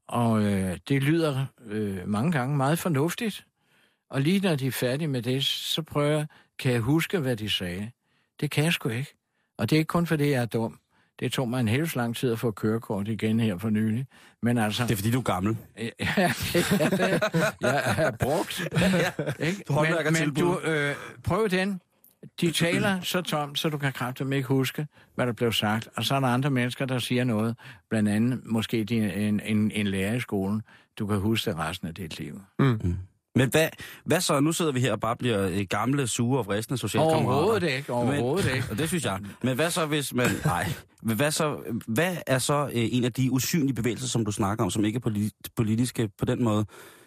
og øh, det lyder øh, mange gange meget fornuftigt. Og lige når de er færdige med det, så prøver jeg, kan jeg huske, hvad de sagde? Det kan jeg sgu ikke. Og det er ikke kun fordi, jeg er dum. Det tog mig en helt lang tid at få kørekort igen her for nylig. Men altså... Det er fordi, du er gammel. Ja, ja, ja, jeg er brugt. Ikke? Men, men du, øh, prøv den. De taler så tomt, så du kan kraftigt ikke huske, hvad der blev sagt. Og så er der andre mennesker, der siger noget. Blandt andet måske din, en, en, en lærer i skolen. Du kan huske det resten af dit liv. Men hvad, hvad så? Nu sidder vi her og bare bliver øh, gamle, sure og vristende socialkammerater. Overhovedet ikke, overhovedet Men, ikke. Og det synes jeg. Men hvad så, hvis man... Nej. Hvad, så, hvad er så øh, en af de usynlige bevægelser, som du snakker om, som ikke er politi- politiske på den måde,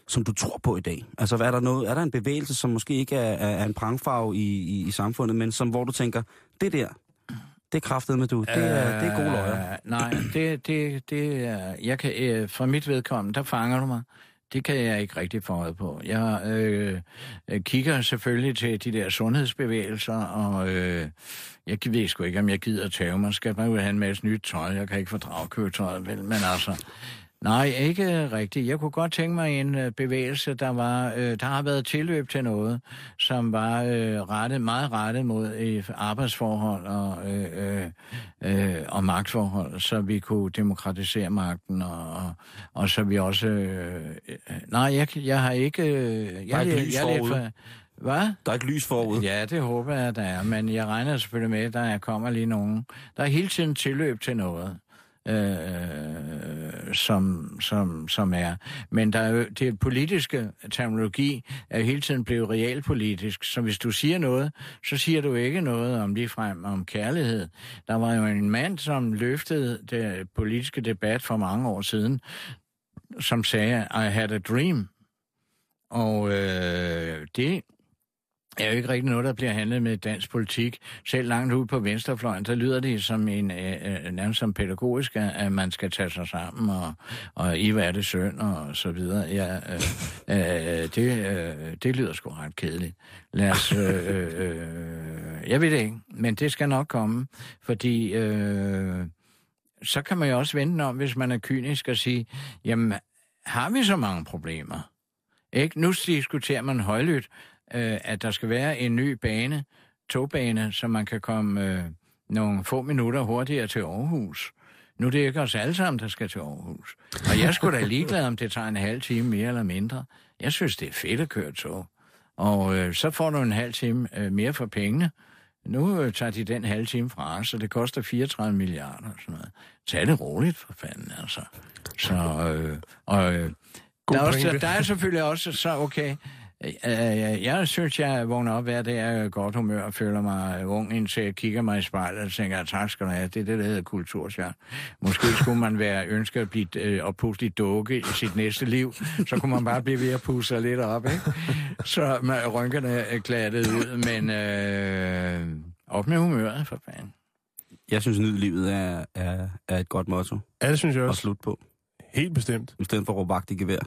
som du tror på i dag? Altså, er der, noget, er der en bevægelse, som måske ikke er, er, er en prangfarve i, i, i samfundet, men som hvor du tænker, det der, det er kraftet med du, det er, det er gode løjer. Øh, nej, det, det, det er... Jeg kan, øh, fra mit vedkommende, der fanger du mig. Det kan jeg ikke rigtig få øje på. Jeg øh, øh kigger selvfølgelig til de der sundhedsbevægelser, og øh, jeg ved sgu ikke, om jeg gider tage mig. Skal man jo have en masse nyt tøj? Jeg kan ikke fordrage køretøjet, vel? Men altså... Nej, ikke rigtigt. Jeg kunne godt tænke mig en øh, bevægelse, der var, øh, der har været tilløb til noget, som var øh, rettet, meget rettet mod øh, arbejdsforhold og, øh, øh, øh, og magtforhold, så vi kunne demokratisere magten, og, og, og så vi også... Øh, øh, nej, jeg, jeg har ikke... Øh, jeg, er ikke lys jeg, hvad? Der er ikke lys forud. Ja, det håber jeg, der er, men jeg regner selvfølgelig med, at der kommer lige nogen. Der er hele tiden tilløb til noget øh, som, som, som er. Men der er jo, det politiske terminologi er hele tiden blevet realpolitisk, så hvis du siger noget, så siger du ikke noget om ligefrem om kærlighed. Der var jo en mand, som løftede det politiske debat for mange år siden, som sagde, I had a dream. Og øh, det er jo ikke rigtig noget, der bliver handlet med dansk politik. Selv langt ud på venstrefløjen, der lyder det som en, øh, øh nærmest som pædagogisk, at man skal tage sig sammen, og, og Eva er det søn, og så videre. Ja, øh, øh, det, øh, det lyder sgu ret kedeligt. Lad os, øh, øh, øh, jeg ved det ikke, men det skal nok komme, fordi øh, så kan man jo også vente om, hvis man er kynisk og sige, jamen, har vi så mange problemer? Ikke? Nu diskuterer man højlydt, øh, at der skal være en ny bane, togbane, så man kan komme øh, nogle få minutter hurtigere til Aarhus. Nu er det ikke os alle sammen, der skal til Aarhus. Og jeg skulle da ligeglad, om det tager en halv time mere eller mindre. Jeg synes, det er fedt at køre tog. Og øh, så får du en halv time øh, mere for pengene. Nu øh, tager de den halv time fra os, så det koster 34 milliarder og sådan noget. Tag det roligt, for fanden, altså. Så, øh, og øh, God der, er også, der er selvfølgelig også så, okay, øh, øh, jeg synes, jeg vågner op hver dag er godt humør og føler mig ung, indtil jeg kigger mig i spejlet og tænker, tak skal du have, det er det, der hedder kultursjern. Måske skulle man være ønsket at blive øh, oppustet dukke i sit næste liv, så kunne man bare blive ved at pusse sig lidt op, ikke? Så med rynkerne er glattet ud, men øh, op med humøret, for fanden. Jeg synes, nyd livet er, er, er et godt motto Ja, det synes jeg at også. slutte på. Helt bestemt. I stedet for at råbe vagt i gevær.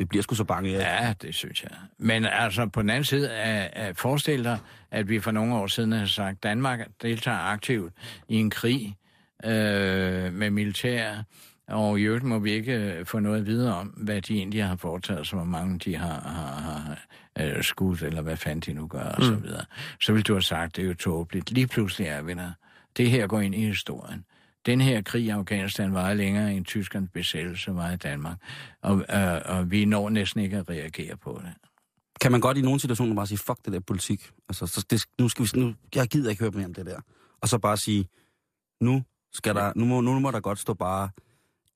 Vi bliver sgu så bange. Ja, det synes jeg. Men altså, på den anden side, af, forestil dig, at vi for nogle år siden har sagt, at Danmark deltager aktivt i en krig øh, med militær, og i øvrigt må vi ikke øh, få noget videre om, hvad de egentlig har foretaget, så hvor mange de har, har, har øh, skudt, eller hvad fanden de nu gør, og så videre. Så vil du have sagt, det er jo tåbeligt. Lige pludselig er vi der. Det her går ind i historien. Den her krig i Afghanistan var længere end Tyskernes besættelse var i Danmark, og, øh, og vi når næsten ikke at reagere på det. kan man godt i nogle situationer bare sige, fuck det der politik. Altså, så det, nu skal vi, nu, jeg gider ikke høre mere om det der. Og så bare sige, nu skal der, nu må, nu må der godt stå bare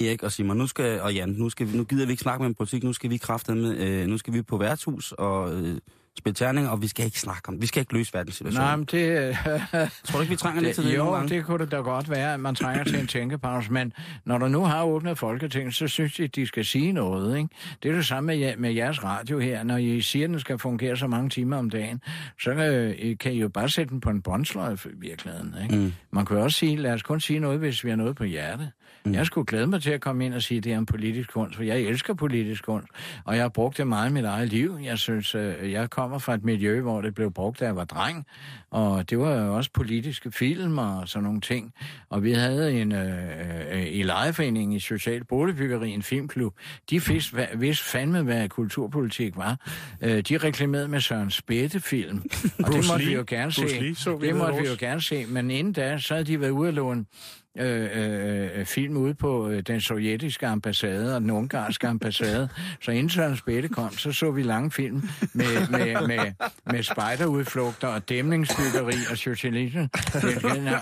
Erik og Simon, nu skal, og Jan, nu, skal vi, nu gider vi ikke snakke med politik, nu skal vi med, øh, nu skal vi på værtshus og øh, spille terning, og vi skal ikke snakke om, vi skal ikke løse verdenssituationen. Nej, men det... Tror du ikke, vi trænger lidt til det Jo, det kunne det da godt være, at man trænger til en tænkepause, men når der nu har åbnet Folketinget, så synes jeg, at de skal sige noget, ikke? Det er det samme med, med jeres radio her. Når I siger, at den skal fungere så mange timer om dagen, så øh, kan I jo bare sætte den på en båndsløjfe i virkeligheden, ikke? Mm. Man kan jo også sige, lad os kun sige noget, hvis vi har noget på hjerte. Mm. Jeg skulle glæde mig til at komme ind og sige, at det er en politisk kunst, for jeg elsker politisk kunst, og jeg har brugt det meget i mit eget liv. Jeg synes, øh, jeg kommer fra et miljø, hvor det blev brugt, da jeg var dreng, og det var jo også politiske film og sådan nogle ting. Og vi havde en øh, øh, i lejeforeningen i Social Boligbyggeri, en filmklub. De vidste, hvad, vidste fandme, hvad kulturpolitik var. Øh, de reklamerede med Søren Spætte-film, og det måtte vi Lee. jo gerne se. Lee så vi det måtte vi jo gerne se, men inden da, så havde de været ude at låne øh, øh, øh, film ude på øh, den sovjetiske ambassade og den ungarske ambassade. Så inden Søren Spætte kom, så så vi lange film med, med, med, med spejderudflugter og dæmningsbyggeri og socialisme.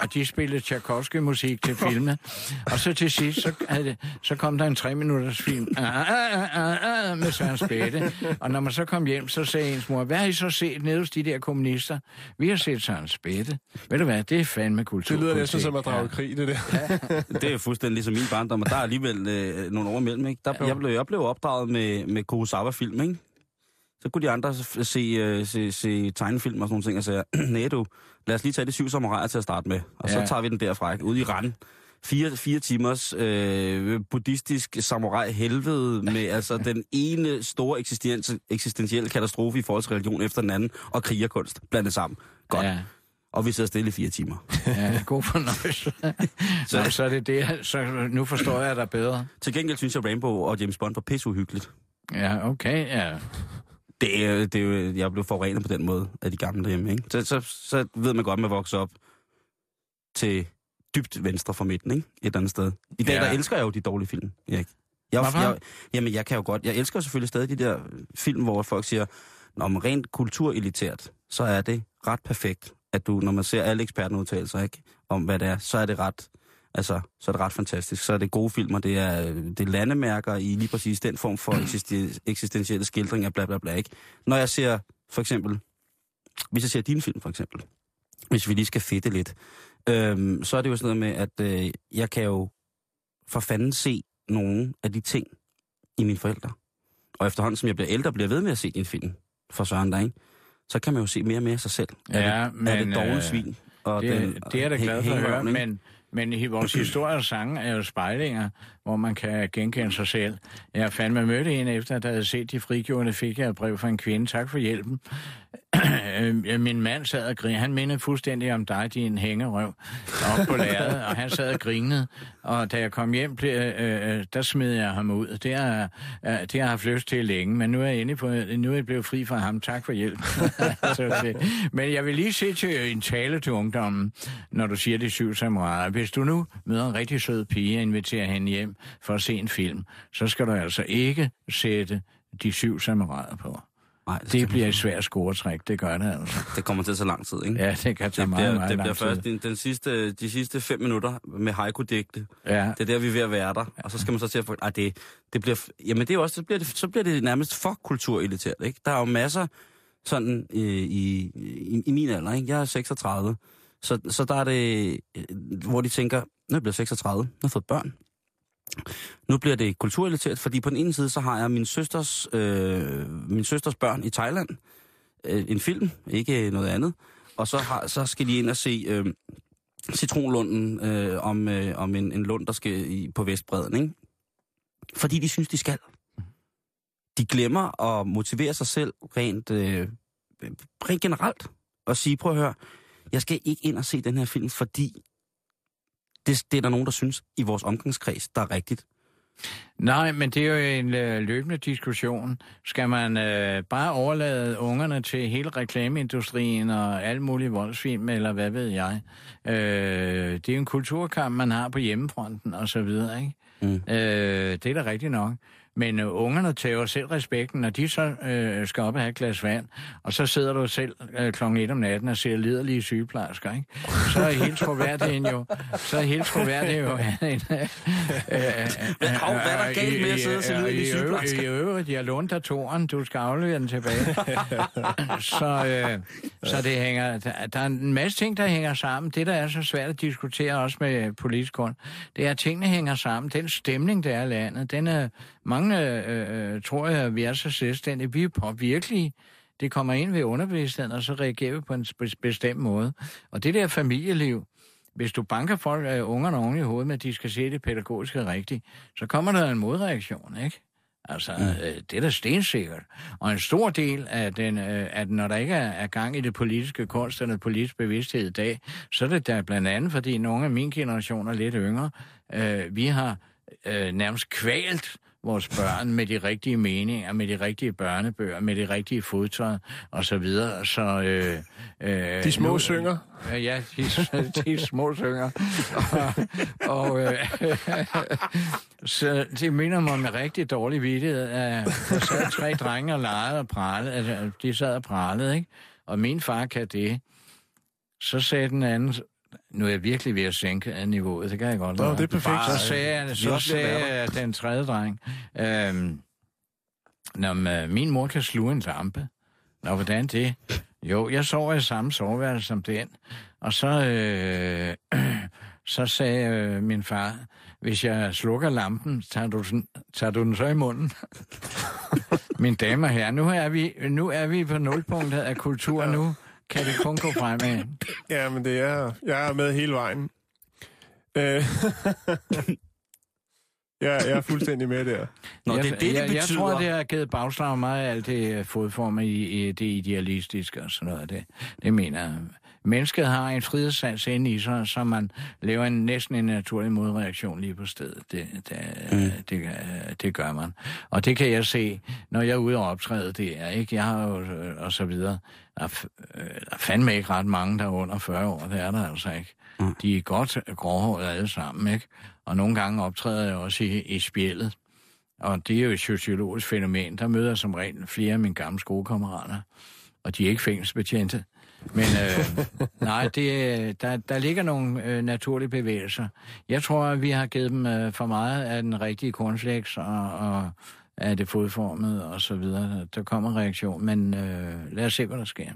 Og de spillede Tchaikovsky-musik til filmene. Og så til sidst, så, havde det, så kom der en tre minutters film ah, ah, ah, med Søren Spætte. Og når man så kom hjem, så sagde ens mor, hvad har I så set nede hos de der kommunister? Vi har set Søren Spætte. Ved du hvad, det er fandme kultur. Det lyder næsten som at drage krig, det der. Det er jo fuldstændig ligesom min barndom, og der er alligevel øh, nogle år imellem, ikke? Der, jeg, blev, jeg blev opdraget med, med Kurosawa-film, ikke? Så kunne de andre s- se, øh, se, se tegnefilm og sådan nogle ting, og sagde, nej du, lad os lige tage de syv samuraier til at starte med, og så Ja. tager vi den derfra, ikke? Ude i Ran. Fire, fire timers øh, buddhistisk samurai helvede med altså den ene store eksistentielle katastrofe i forhold til religion efter den anden, og krigerkunst blandet sammen. Godt. Ja. Og vi sidder stille i fire timer. Ja, god fornøjelse. så, så er det det, så nu forstår jeg dig bedre. Til gengæld synes jeg, Rainbow og James Bond var pisseuhyggeligt. Ja, okay, ja. Det er, det jeg blev forurenet på den måde af de gamle derhjemme, ikke? Så, så, så ved man godt, at man vokser op til dybt venstre for midten, ikke? Et eller andet sted. I dag, Ja. der elsker jeg jo de dårlige film, Erik. Jeg, Hvorfor? jeg, jamen, jeg kan jo godt... Jeg elsker selvfølgelig stadig de der film, hvor folk siger, når man rent kulturelitært, så er det ret perfekt, at du, når man ser alle ekspertenudtalelser, ikke? Om hvad det er, så er det ret... Altså, så er det ret fantastisk. Så er det gode filmer, det er, det er landemærker i lige præcis den form for eksisti- eksistentielle skildring af bla bla bla, ikke? Når jeg ser, for eksempel, hvis jeg ser din film, for eksempel, hvis vi lige skal fedte lidt, øhm, så er det jo sådan noget med, at øh, jeg kan jo for fanden se nogle af de ting i mine forældre. Og efterhånden, som jeg bliver ældre, bliver jeg ved med at se din film for Søren der, ikke? Så kan man jo se mere og mere af sig selv. Ja, er det, er det men, dårlige øh, svin? Og Det, den, det er da glad for at høre, men, men vores historie og sange er jo spejlinger, hvor man kan genkende sig selv. Jeg fandme mødte en efter, der havde set de frigjorte, fik jeg et brev fra en kvinde. Tak for hjælpen. Øh, min mand sad og grinede. Han mindede fuldstændig om dig, din hængerøv, op på lærredet, og han sad og grinede. Og da jeg kom hjem, blev, øh, øh der smed jeg ham ud. Det har, øh, det har jeg haft lyst til længe, men nu er jeg inde på, nu er jeg blevet fri fra ham. Tak for hjælp. Så det- men jeg vil lige se til en tale til ungdommen, når du siger de syv samuraier. Hvis du nu møder en rigtig sød pige og inviterer hende hjem for at se en film, så skal du altså ikke sætte de syv samuraier på. Nej, Det skal bliver et svært scoretræk, det gør det altså. det kommer til tage lang tid, ikke? Ja, det kan tage det meget, bliver, meget det lang bliver tid. først den, den sidste, de sidste fem minutter med haiku-digte. Ja, Det er der, vi er ved at være der. Og så skal man så til at få... Ej, det, det bliver... Jamen, det er også... Så bliver det, så bliver det nærmest for kulturelitært, ikke? Der er jo masser sådan øh, i, i, i min alder, ikke? Jeg er 36. Så, så der er det... øh, Hvor de tænker, nu er jeg blevet 36, nu har jeg fået børn. Nu bliver det kulturrelateret, fordi på den ene side, så har jeg min søsters, øh, min søsters børn i Thailand. Øh, en film, ikke noget andet. Og så, har, så skal de ind og se... Øh, citronlunden øh, om, øh, om en, en lund, der skal i, på Vestbreden, ikke? Fordi de synes, de skal. De glemmer at motivere sig selv rent, øh, rent generelt. Og sige, prøv at høre, jeg skal ikke ind og se den her film, fordi det, det er der nogen, der synes i vores omgangskreds, der er rigtigt. Nej, men det er jo en øh, løbende diskussion. Skal man øh, bare overlade ungerne til hele reklameindustrien og alle mulige voldsfilm, eller hvad ved jeg? Øh, det er jo en kulturkamp, man har på hjemmefronten og så videre, ikke? Mm. Øh, det er da rigtigt nok. Men øh, ungerne tager selv respekten, når de så øh, skal op og have et glas vand, og så sidder du selv øh, klokken 1 om natten og ser liderlige sygeplejersker, ikke? Så er hele troværdigheden jo, så er hele troværdigheden jo en, øh, Men hov, hvad er der galt med at sidde og se liderlige sygeplejersker? I øvrigt, jeg lånte dig toren, du skal aflevere den tilbage. så, øh, så det hænger, der, der er en masse ting, der hænger sammen. Det, der er så svært at diskutere også med politisk grund, det er, at tingene hænger sammen. Den stemning, der er i landet, den er mange, øh, øh, tror jeg, vi er så selvstændige. Vi er påvirkelige. Det kommer ind ved underbevidstheden, og så reagerer vi på en bestemt måde. Og det der familieliv, hvis du banker folk af ungerne oven i hovedet med, at de skal se det pædagogiske rigtigt, så kommer der en modreaktion, ikke? Altså, mm. øh, det er da stensikkert. Og en stor del af den, øh, at når der ikke er, er gang i det politiske kunst og den politiske bevidsthed i dag, så er det da blandt andet, fordi nogle af min generation er lidt yngre, øh, vi har øh, nærmest kvalt vores børn med de rigtige meninger, med de rigtige børnebøger, med de rigtige fodtøj og så videre. Så, øh, øh, De små nu, synger. Øh, ja, de, de små synger. og, og øh, så det minder mig med rigtig dårlig vidtighed, at der sad tre drenge og legede og pralede. Altså, de sad og pralede, ikke? Og min far kan det. Så sagde den anden, nu er jeg virkelig ved at sænke af niveauet, det kan jeg godt Nå, det er perfekt. Så sagde, jeg, så sagde jeg, den tredje dreng, øhm, når øh, min mor kan sluge en lampe. Nå, hvordan det? Jo, jeg sover i samme soveværelse som den. Og så, øh, så sagde øh, min far, hvis jeg slukker lampen, tager du, den, tager du den så i munden? Mine damer og herrer, nu er vi, nu er vi på nulpunktet af kultur nu. Kan det kun gå fremad? Ja, men det er... Jeg er med hele vejen. Øh, jeg, jeg er fuldstændig med der. Nå, jeg, det er det, det jeg, betyder. jeg tror, det har givet bagslag mig, alt det øh, fodformer i, i det idealistiske og sådan noget. Det, det mener jeg. Mennesket har en frihedssans inde i sig, så man laver en næsten en naturlig modreaktion lige på stedet. Det, det, mm. det, det gør man. Og det kan jeg se, når jeg er ude og optræde det er, ikke? Jeg har jo, øh, og så videre. Der er, øh, der er fandme ikke ret mange, der er under 40 år. Det er der altså ikke. Mm. De er godt gråhårede alle sammen, ikke? Og nogle gange optræder jeg også i, i spjældet. Og det er jo et sociologisk fænomen. Der møder jeg som regel flere af mine gamle skolekammerater. Og de er ikke fængselsbetjente. Men øh, nej, det, er- der, der ligger nogle øh, naturlige bevægelser. Jeg tror, at vi har givet dem øh, for meget af den rigtige cornflakes og, og af det fodformede og så videre. Der kommer reaktion, men øh, lad os se, hvad der sker.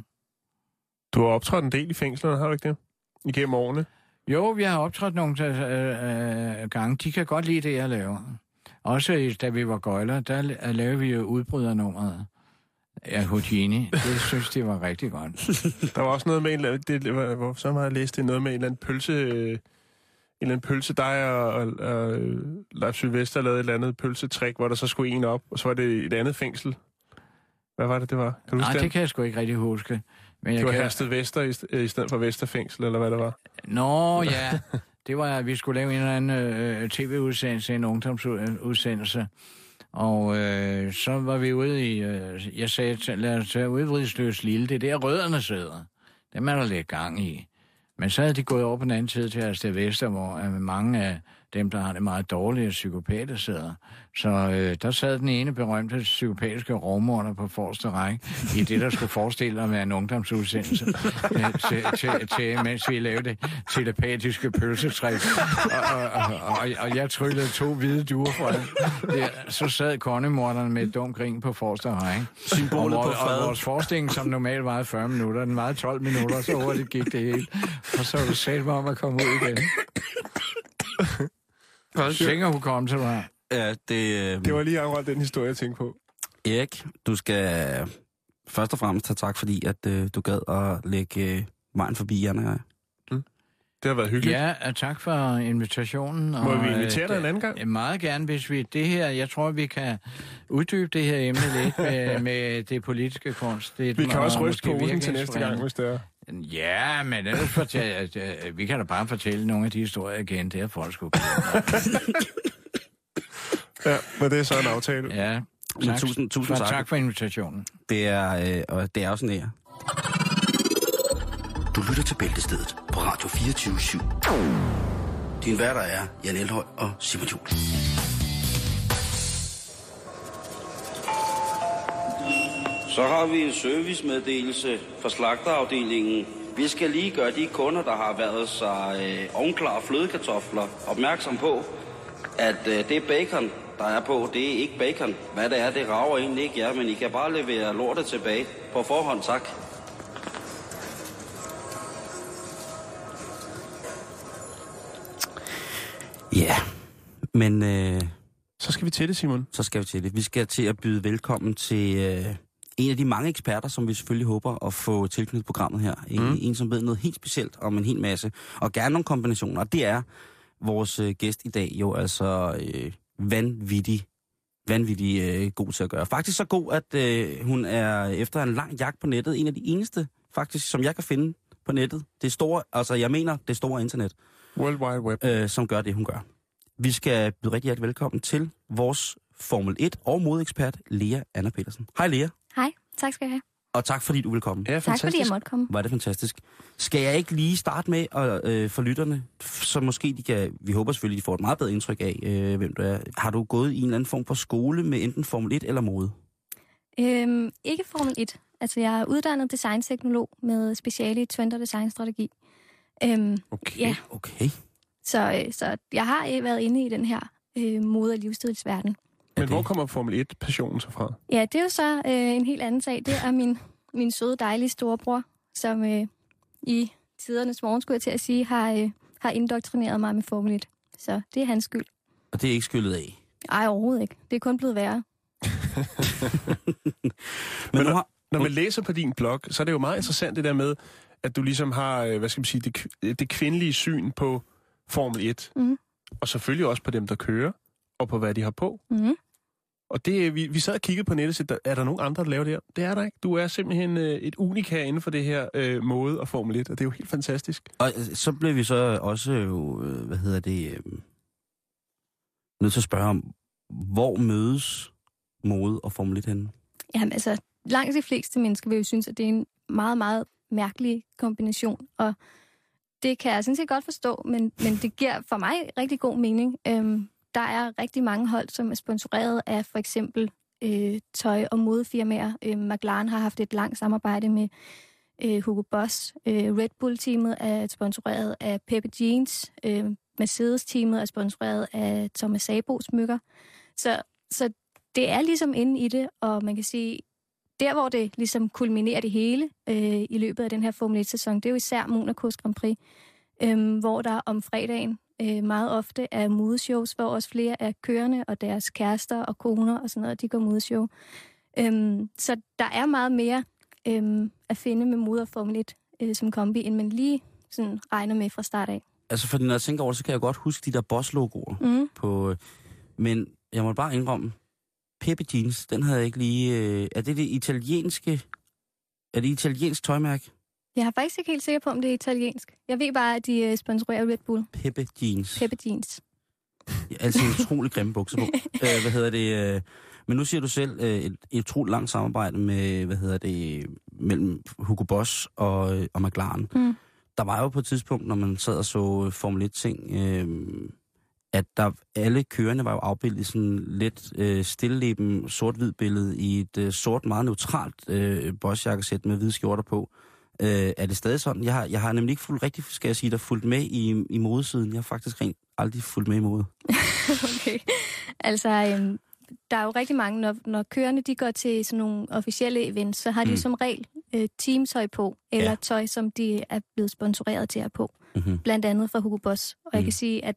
Du har optrådt en del i fængslerne, har du ikke det? Igennem årene. Jo, vi har optrådt nogle øh, øh, gange. De kan godt lide det, jeg laver. Også da vi var gøjler, der la- lavede vi jo udbrydernummeret af Houdini. Det synes de var rigtig godt. Der var også noget med en eller anden... Det, var- hvor så har jeg læst det noget med en eller anden pølse... øh, En eller anden pølse, dig og, og, og Leif Sylvester lavede et eller andet pølsetrik, hvor der så skulle en op, og så var det et andet fængsel. Hvad var det, det var? Kan du Nej, det kan jeg sgu ikke rigtig huske. Men jeg Det var kan... Hersted Vester i, st- i stedet for Vesterfængsel, eller hvad det var. Nå, ja. Det var, at vi skulle lave en eller anden øh, tv-udsendelse, en ungdomsudsendelse. Og øh, så var vi ude i... Øh, jeg sagde, lad os tage udvridsløs lille. Det er der rødderne sidder. Dem er der lidt gang i. Men så havde de gået over på den anden side til Astrid Vester, hvor øh, mange af dem, der har det meget dårlige psykopater sidder. Så øh, der sad den ene berømte psykopatiske rovmorder på forreste række i det, der skulle forestille at være en ungdomsudsendelse, øh, til, til, til, mens vi lavede det telepatiske pølsetræk. Og, og, og, og, og jeg tryllede to hvide duer fra det. Så sad kongemorderen med et dumt grin på forreste række. Symbolet og, på fadet. Og vores forestilling, som normalt varede 40 minutter, den varede 12 minutter, så hurtigt gik det hele. Og så var det om at komme ud igen. Tænker hun kom til mig. Ja, det, øh, Det var lige akkurat den historie, jeg tænkte på. Erik, du skal først og fremmest have tak, fordi at øh, du gad at lægge øh, vejen forbi, Jan og jeg. Det har været hyggeligt. Ja, og tak for invitationen. Må og, vi øh, invitere dig en anden gang? Meget gerne, hvis vi det her, jeg tror, vi kan uddybe det her emne lidt med, med det politiske kunst. Det Vi kan også ryste virke til næste gang, hvis det er. Ja, men ellers fortæl, at, øh, vi kan da bare fortælle nogle af de historier igen, det er folk skulle Ja, men det er så en aftale. Ja, Men tak, tusind- tusind for, tak. tak for invitationen. Det er, øh, og det er også en ære. Du lytter til Bæltestedet på Radio 24 /7. Din værter er Jan Elhøj og Simon Juhl. Så har vi en servicemeddelelse fra slagterafdelingen. Vi skal lige gøre de kunder, der har været sig øh, ovnklar flødekartofler, opmærksom på, at øh, det bacon, der er på, det er ikke bacon. Hvad det er, det rager egentlig ikke jer, men I kan bare levere lortet tilbage. På forhånd, tak. Ja, men øh, Så skal vi til det, Simon. så skal vi til det. Vi skal til at byde velkommen til øh, en af de mange eksperter, som vi selvfølgelig håber at få tilknyttet programmet her. En, mm. en som ved noget helt specielt om en hel masse, og gerne nogle kombinationer. Og det er vores øh, gæst i dag jo altså øh, vanvittig, vanvittig øh, god til at gøre. Faktisk så god, at øh, hun er efter en lang jagt på nettet, en af de eneste faktisk, som jeg kan finde på nettet. Det store, altså jeg mener det store internet, World Wide Web. øh, som gør det, hun gør. Vi skal byde rigtig hjertelig velkommen til vores Formel 1 og modekspert, Lea Anna Petersen. Hej Lea, tak skal jeg have. og tak fordi du vil komme. Ja, Tak fordi jeg fantastisk. måtte komme. Var det fantastisk. Skal jeg ikke lige starte med at øh, for lytterne, så måske de kan, vi håber selvfølgelig, de får et meget bedre indtryk af, øh, hvem du er. Har du gået i en eller anden form for skole med enten Formel 1 eller mode? Øhm, ikke Formel 1. Altså, jeg er uddannet designteknolog med speciale i trend- og designstrategi. Øhm, Okay. Ja. Okay. så, øh, så jeg har øh, været inde i den her øh, mode- og livsstilsverden. Men hvor kommer Formel 1-passionen så fra? Ja, det er jo så øh, en helt anden sag. Det er min, min søde, dejlige storebror, som øh, i tidernes morgen, skulle jeg til at sige, har, øh, har indoktrineret mig med Formel 1. Så det er hans skyld. Og det er ikke skyllet af. Ej, overhovedet ikke. Det er kun blevet værre. Men, har, Når man læser på din blog, så er det jo meget interessant det der med, at du ligesom har, øh, hvad skal man sige, det, kv- det kvindelige syn på Formel 1. Mhm. Og selvfølgelig også på dem, der kører, og på hvad de har på. Mm-hmm. Og det, vi, vi sad og kiggede på nettet, så der, er der nogen andre, der laver det her? Det er der ikke. Du er simpelthen øh, et unika inden for det her øh, mode og Formel 1, og det er jo helt fantastisk. og øh, så blev vi så også jo, øh, hvad hedder det, øh, nødt til at spørge om, hvor mødes mode og Formel 1 henne? Jamen altså, langt de fleste mennesker vil jo synes, at det er en meget, meget mærkelig kombination, og det kan jeg sådan set godt forstå, men, men det giver for mig rigtig god mening. Øhm, der er rigtig mange hold, som er sponsoreret af for eksempel øh, tøj- og modefirmaer. Øh, McLaren har haft et langt samarbejde med øh, Hugo Boss. Øh, Red Bull-teamet er sponsoreret af Pepe Jeans. Øh, Mercedes-teamet er sponsoreret af Thomas Sabo smykker. Så, så det er ligesom inde i det, og man kan sige, der hvor det ligesom kulminerer det hele øh, i løbet af den her Formel 1-sæson, det er jo især Monacos Grand Prix, øh, hvor der om fredagen øh, meget ofte er modeshows, hvor også flere af kørende og deres kærester og koner og sådan noget, de går modeshow. Øhm, så der er meget mere øhm, at finde med mode og Formel 1 øh, som kombi, end man lige sådan regner med fra start af. Altså, fordi når jeg tænker over så kan jeg godt huske de der boss-logoer Mm. på... øh, Men jeg må bare indrømme, Pepe Jeans, den havde jeg ikke lige... Øh, er det det italienske... Er det italiensk tøjmærke? Jeg er faktisk ikke helt sikker på, om det er italiensk. Jeg ved bare, at de øh, sponsorerer Red Bull. Pepe Jeans. Pepe Jeans. Jeg har altid utrolig grimme bukser på. øh, hvad hedder det? Øh, men nu siger du selv øh, et, et utroligt langt samarbejde med, hvad hedder det, mellem Hugo Boss og, og McLaren. Mm. Der var jo på et tidspunkt, når man sad og så Formel 1-ting, øh, at der alle kørende var jo afbildet i sådan lidt øh, stilleben sort-hvid billede i et øh, sort, meget neutralt øh, bossjakkesæt med hvide skjorter på. Øh, er det stadig sådan? Jeg har, jeg har nemlig ikke fuldt rigtig, skal jeg sige, der fulgt med i, i modesiden. Jeg har faktisk rent aldrig fulgt med i mode. okay. Altså, øhm, der er jo rigtig mange, når, når kørende de går til sådan nogle officielle events, så har de Mm. som regel øh, teamtøj på, eller Ja. tøj, som de er blevet sponsoreret til at have på. Mm-hmm. Blandt andet fra Hugo Boss. Og jeg Mm. kan sige, at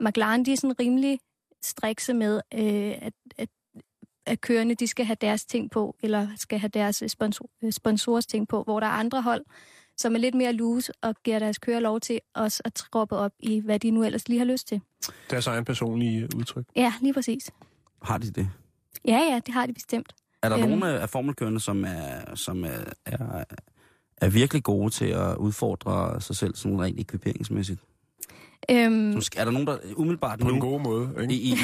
McLaren, de er sådan rimelig strikse med, øh, at kørende, de skal have deres ting på, eller skal have deres øh, sponsor, øh, sponsors ting på, hvor der er andre hold, som er lidt mere loose og giver deres kører lov til også at troppe op i, hvad de nu ellers lige har lyst til. Deres egen personlige øh, udtryk. Ja, lige præcis. Har de det? Ja, ja, det har de bestemt. Er der Øhm. nogle af formelkørende, som er, som er, er, er virkelig gode til at udfordre sig selv sådan rent ekviperingsmæssigt? Øhm, Er der nogen, der umiddelbart På nu... en god måde, ikke? I, i,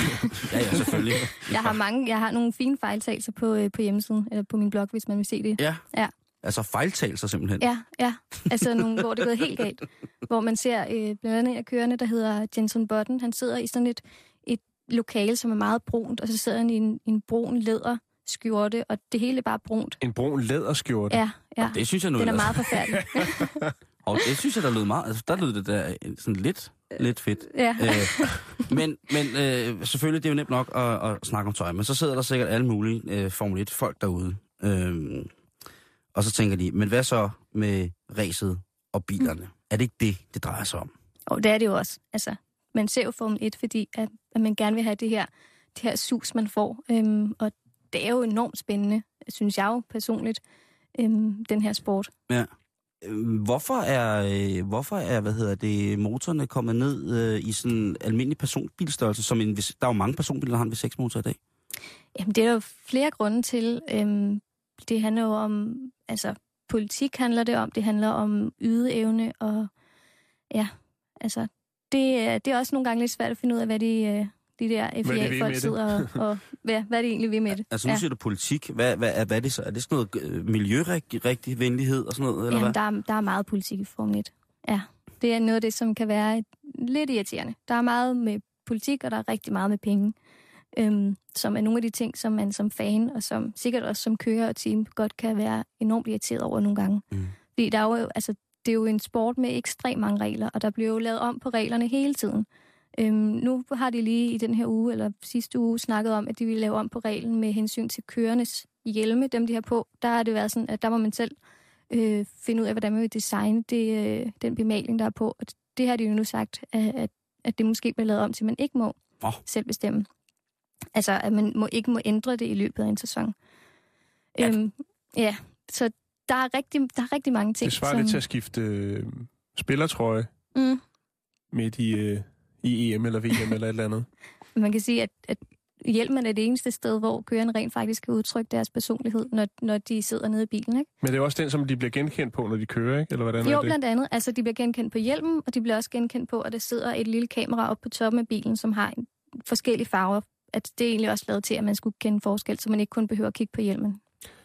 ja, ja, selvfølgelig. jeg har mange, jeg har nogle fine fejltagelser på, øh, på hjemmesiden, eller på min blog, hvis man vil se det. Ja. Ja. Altså fejltagelser simpelthen. Ja, ja. Altså nogle, hvor det er gået helt galt. Hvor man ser øh, blandt andet af kørende, der hedder Jenson Button. Han sidder i sådan et, et lokale, som er meget brunt, og så sidder han i en, en brun læder skjorte, og det hele er bare brunt. En brun læderskjorte. Ja, ja. Det synes jeg nu Den er ellers- meget forfærdelig. Og det synes jeg, der lød meget... Altså, der lød det der øh, sådan lidt, lidt fedt. ja. Øh, men men øh, selvfølgelig, det er jo nemt nok at, at snakke om tøj, men så sidder der sikkert alle mulige øh, Formel 1-folk derude. Øh, og så tænker de, men hvad så med racet og bilerne? Mm. Er det ikke det, det drejer sig om? Og det er det jo også. Altså, man ser jo Formel 1, fordi at, at man gerne vil have det her, det her sus, man får. Øhm, og det er jo enormt spændende, synes jeg jo personligt, øhm, den her sport. Ja. Øh, hvorfor er, øh, hvorfor er hvad hedder det, motorerne kommet ned øh, i sådan en almindelig personbilstørrelse? Som en, der er jo mange personbiler, der har en V6 motor i dag. Jamen, det er der jo flere grunde til. Øhm, det handler jo om, altså, politik handler det om, det handler om ydeevne, og ja, altså, det, det er også nogle gange lidt svært at finde ud af, hvad de, øh, de der FIA-folk det. sidder og, og hvad, hvad de egentlig vil med det. Altså nu ja. siger du politik. Hvad, hvad, er, hvad er det så? Er det sådan noget øh, miljørigtig rigtig venlighed og sådan noget? Eller Jamen, hvad? der, er, der er meget politik i Formel 1. Ja, det er noget af det, som kan være lidt irriterende. Der er meget med politik, og der er rigtig meget med penge. Øhm, som er nogle af de ting, som man som fan, og som sikkert også som kører og team, godt kan være enormt irriteret over nogle gange. Mm. Fordi der er jo, altså, det er jo en sport med ekstremt mange regler, og der bliver jo lavet om på reglerne hele tiden. Øhm, nu har de lige i den her uge, eller sidste uge, snakket om, at de vil lave om på reglen med hensyn til køernes hjelme, dem de har på. Der har det været sådan, at der må man selv øh, finde ud af, hvordan man vil designe det, øh, den bemaling, der er på. Og det har de jo nu sagt, at, at, at det måske bliver lavet om til, at man ikke må Åh. selv bestemme. Altså, at man må, ikke må ændre det i løbet af en sæson. Ja. Øhm, ja, så der er rigtig, der er rigtig mange ting. Det svarer lidt til at skifte øh, spillertrøje mm, midt i, øh, i EM eller VM eller et eller andet. man kan sige, at, at hjelmen er det eneste sted, hvor kørerne rent faktisk kan udtrykke deres personlighed, når, når de sidder nede i bilen. Ikke? Men det er også den, som de bliver genkendt på, når de kører, ikke? Eller hvordan Jo, er det? blandt andet. Altså, de bliver genkendt på hjelmen, og de bliver også genkendt på, at der sidder et lille kamera op på toppen af bilen, som har en forskellige farver. At det er egentlig også lavet til, at man skulle kende forskel, så man ikke kun behøver at kigge på hjelmen.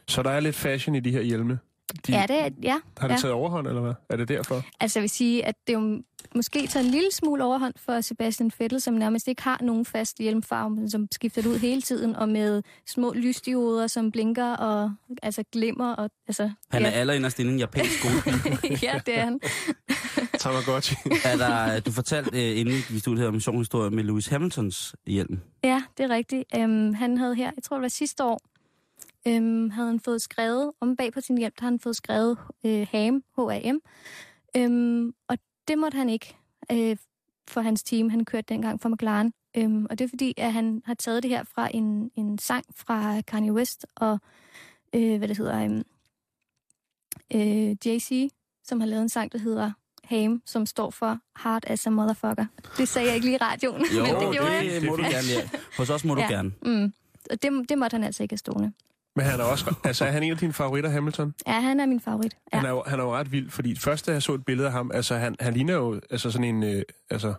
Så der er lidt fashion i de her hjelme. De, Ja, det, ja. Har det ja. taget overhånd, eller hvad? Er det derfor? Altså, jeg vil sige, at det jo måske tager en lille smule overhånd for Sebastian Vettel, som nærmest ikke har nogen fast hjelmfarve, men som skifter ud hele tiden, og med små lysdioder, som blinker og altså glimmer. Og, altså, Han er ja. allerinderst inde i en japansk skolebil. ja, det er han. Tamagotchi. er der, du fortalte øh, inden vi stod her om en sjov historie med Lewis Hamiltons hjelm. Ja, det er rigtigt. Um, han havde her, jeg tror det var sidste år, um, havde han fået skrevet, om bag på sin hjelm, der havde han fået skrevet uh, HAM, H-A-M. Um, og det måtte han ikke uh, for hans team. Han kørte dengang for McLaren. Um, og det er fordi, at han har taget det her fra en, en sang fra Kanye West og, uh, hvad det hedder, um, uh, Jay-Z, som har lavet en sang, der hedder HAM, som står for Hard as a Motherfucker. Det sagde jeg ikke lige i radioen, Jo, men det gjorde det, jeg. må du gerne. Ja. Hos os må du Ja. gerne. Mm. Og det, det måtte han altså ikke have stående. Men han er også... Altså, er han en af dine favoritter, Hamilton? Ja, han er min favorit. Ja. Han er, jo, han er jo ret vild, fordi først da jeg så et billede af ham, altså han, han ligner jo altså sådan en, øh, altså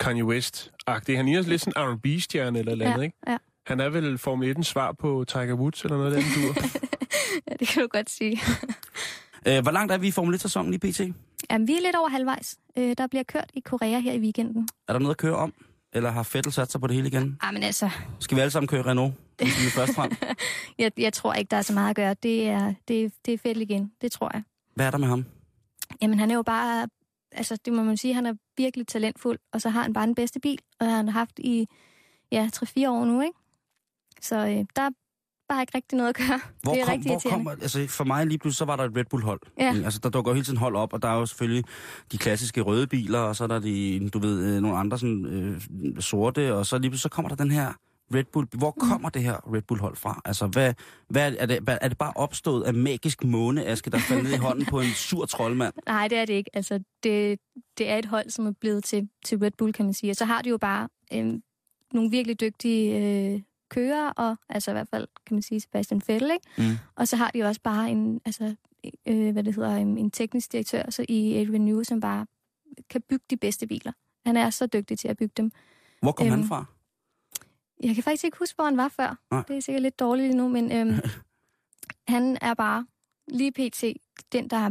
Kanye West-agtig. Han ligner lidt sådan en R&B-stjerne eller et eller andet, Ja, ikke? ja. Han er vel Formel 1'en svar på Tiger Woods eller noget af den dur. ja, det kan du godt sige. Øh, hvor langt er vi i Formel 1-sæsonen lige pt? Jamen, vi er lidt over halvvejs. Øh, der bliver kørt i Korea her i weekenden. Er der noget at køre om? Eller har Fettel sat sig på det hele igen? Ah, men altså, Skal vi alle sammen køre Renault? Vi er først frem. jeg, jeg tror ikke, der er så meget at gøre. Det er, det, det er fedt igen. Det tror jeg. Hvad er der med ham? Jamen, han er jo bare... Altså, det må man sige, han er virkelig talentfuld, og så har han bare den bedste bil, og han har haft i, ja, 3-4 år nu, ikke? Så øh, der er bare ikke rigtig noget at gøre. Hvor, det er kom, rigtig hvor kommer, altså for mig lige pludselig, så var der et Red Bull-hold. Ja. Altså der dukker jo hele tiden hold op, og der er jo selvfølgelig de klassiske røde biler, og så er der de, du ved, øh, nogle andre sådan øh, sorte, og så lige pludselig så kommer der den her Red Bull. Hvor Mm. kommer det her Red Bull-hold fra? Altså, hvad, hvad er, det, hvad, er det bare opstået af magisk måneaske, der falder ned i hånden på en sur troldmand? Nej, det er det ikke. Altså, det, det er et hold, som er blevet til, til Red Bull, kan man sige. Og så har de jo bare øh, nogle virkelig dygtige øh, kører, og altså i hvert fald, kan man sige, Sebastian Vettel, ikke? Mm. Og så har de jo også bare en, altså, øh, hvad det hedder, en, en teknisk direktør så i Adrian Newey, som bare kan bygge de bedste biler. Han er så dygtig til at bygge dem. Hvor kom øhm, han fra? Jeg kan faktisk ikke huske, hvor han var før. Nej. Det er sikkert lidt dårligt lige nu, men øhm, han er bare lige pt. den, der, er-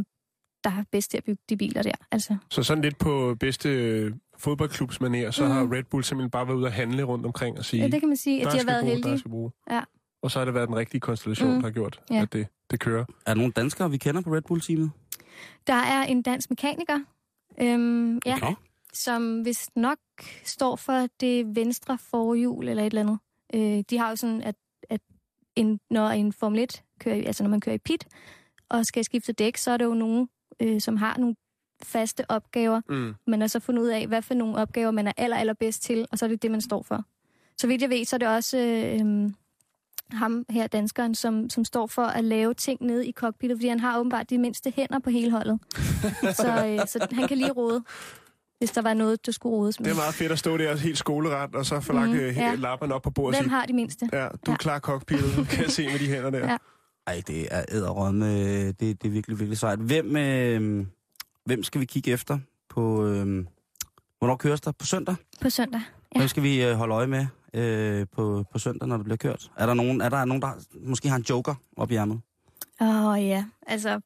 der er bedst til at bygge de biler der. Altså, Så sådan lidt på bedste øh, fodboldklubsmanér, så Mhm. har Red Bull simpelthen bare været ude at handle rundt omkring og sige, ja, det kan man sige, at de har været bruge, heldige. der skal bruge. og så har det været den rigtige konstellation, Mm. der har gjort, Ja. at det, det kører. Er der nogle danskere, vi kender på Red Bull-teamet? Der er en dansk mekaniker, øhm, ja, Okay. som vist nok står for det venstre forhjul eller et eller andet. Øh, de har jo sådan, at, at en, når en Formel 1 kører, altså når man kører i pit og skal skifte dæk, så er der jo nogen, øh, som har nogle faste opgaver. Mm. Man har så fundet ud af, hvad for nogle opgaver man er aller, allerbedst til, og så er det det, man står for. Så vidt jeg ved, så er det også øh, ham her, danskeren, som, som står for at lave ting nede i cockpittet, fordi han har åbenbart de mindste hænder på hele holdet. så, øh, så han kan lige rode, hvis der var noget, der skulle rodes med. Det er meget fedt at stå der helt skoleret, og så få lagt Mhm, mm, ja. lapperne op på bordet og Hvem sige, har de mindste? ja, du er Ja. klar cockpittet, kan jeg se med de hænder der. Ja. Ej, det er æderrømme. Det, det er virkelig, virkelig sejt. Hvem, øh, hvem skal vi kigge efter på... Øh, hvornår køres der? På søndag? På søndag. Ja. Hvem skal vi øh, holde øje med øh, på, på søndag, når det bliver kørt? Er der nogen, er der, nogen der måske har en joker op i ærmet? Åh oh, ja, altså,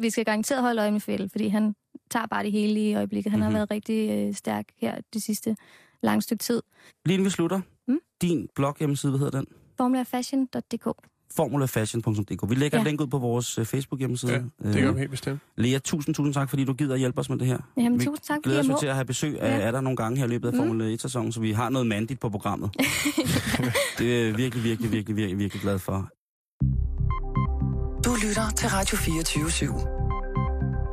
vi skal garanteret holde øje med Fælde, fordi han tager bare det hele i øjeblikket. Han mm-hmm. Mhm. har været rigtig øh, stærk her det sidste lange stykke tid. Lige inden vi slutter. Mm. Din blog hjemmeside, hvad hedder den? Formulafashion.dk formulafashion.dk. Vi lægger ja. Link ud på vores uh, Facebook-hjemmeside. Ja, det gør vi helt bestemt. Lea, tusind, tusind tak, fordi du gider at hjælpe os med det her. Jamen, vi tusind tak, glæder os til at have besøg af, Ja. af dig nogle gange her i løbet af Mm. Formel 1-sæsonen, så vi har noget mandigt på programmet. det er jeg virkelig, virkelig, virkelig, virkelig, virkelig glad for. Du lytter til Radio 24 /7.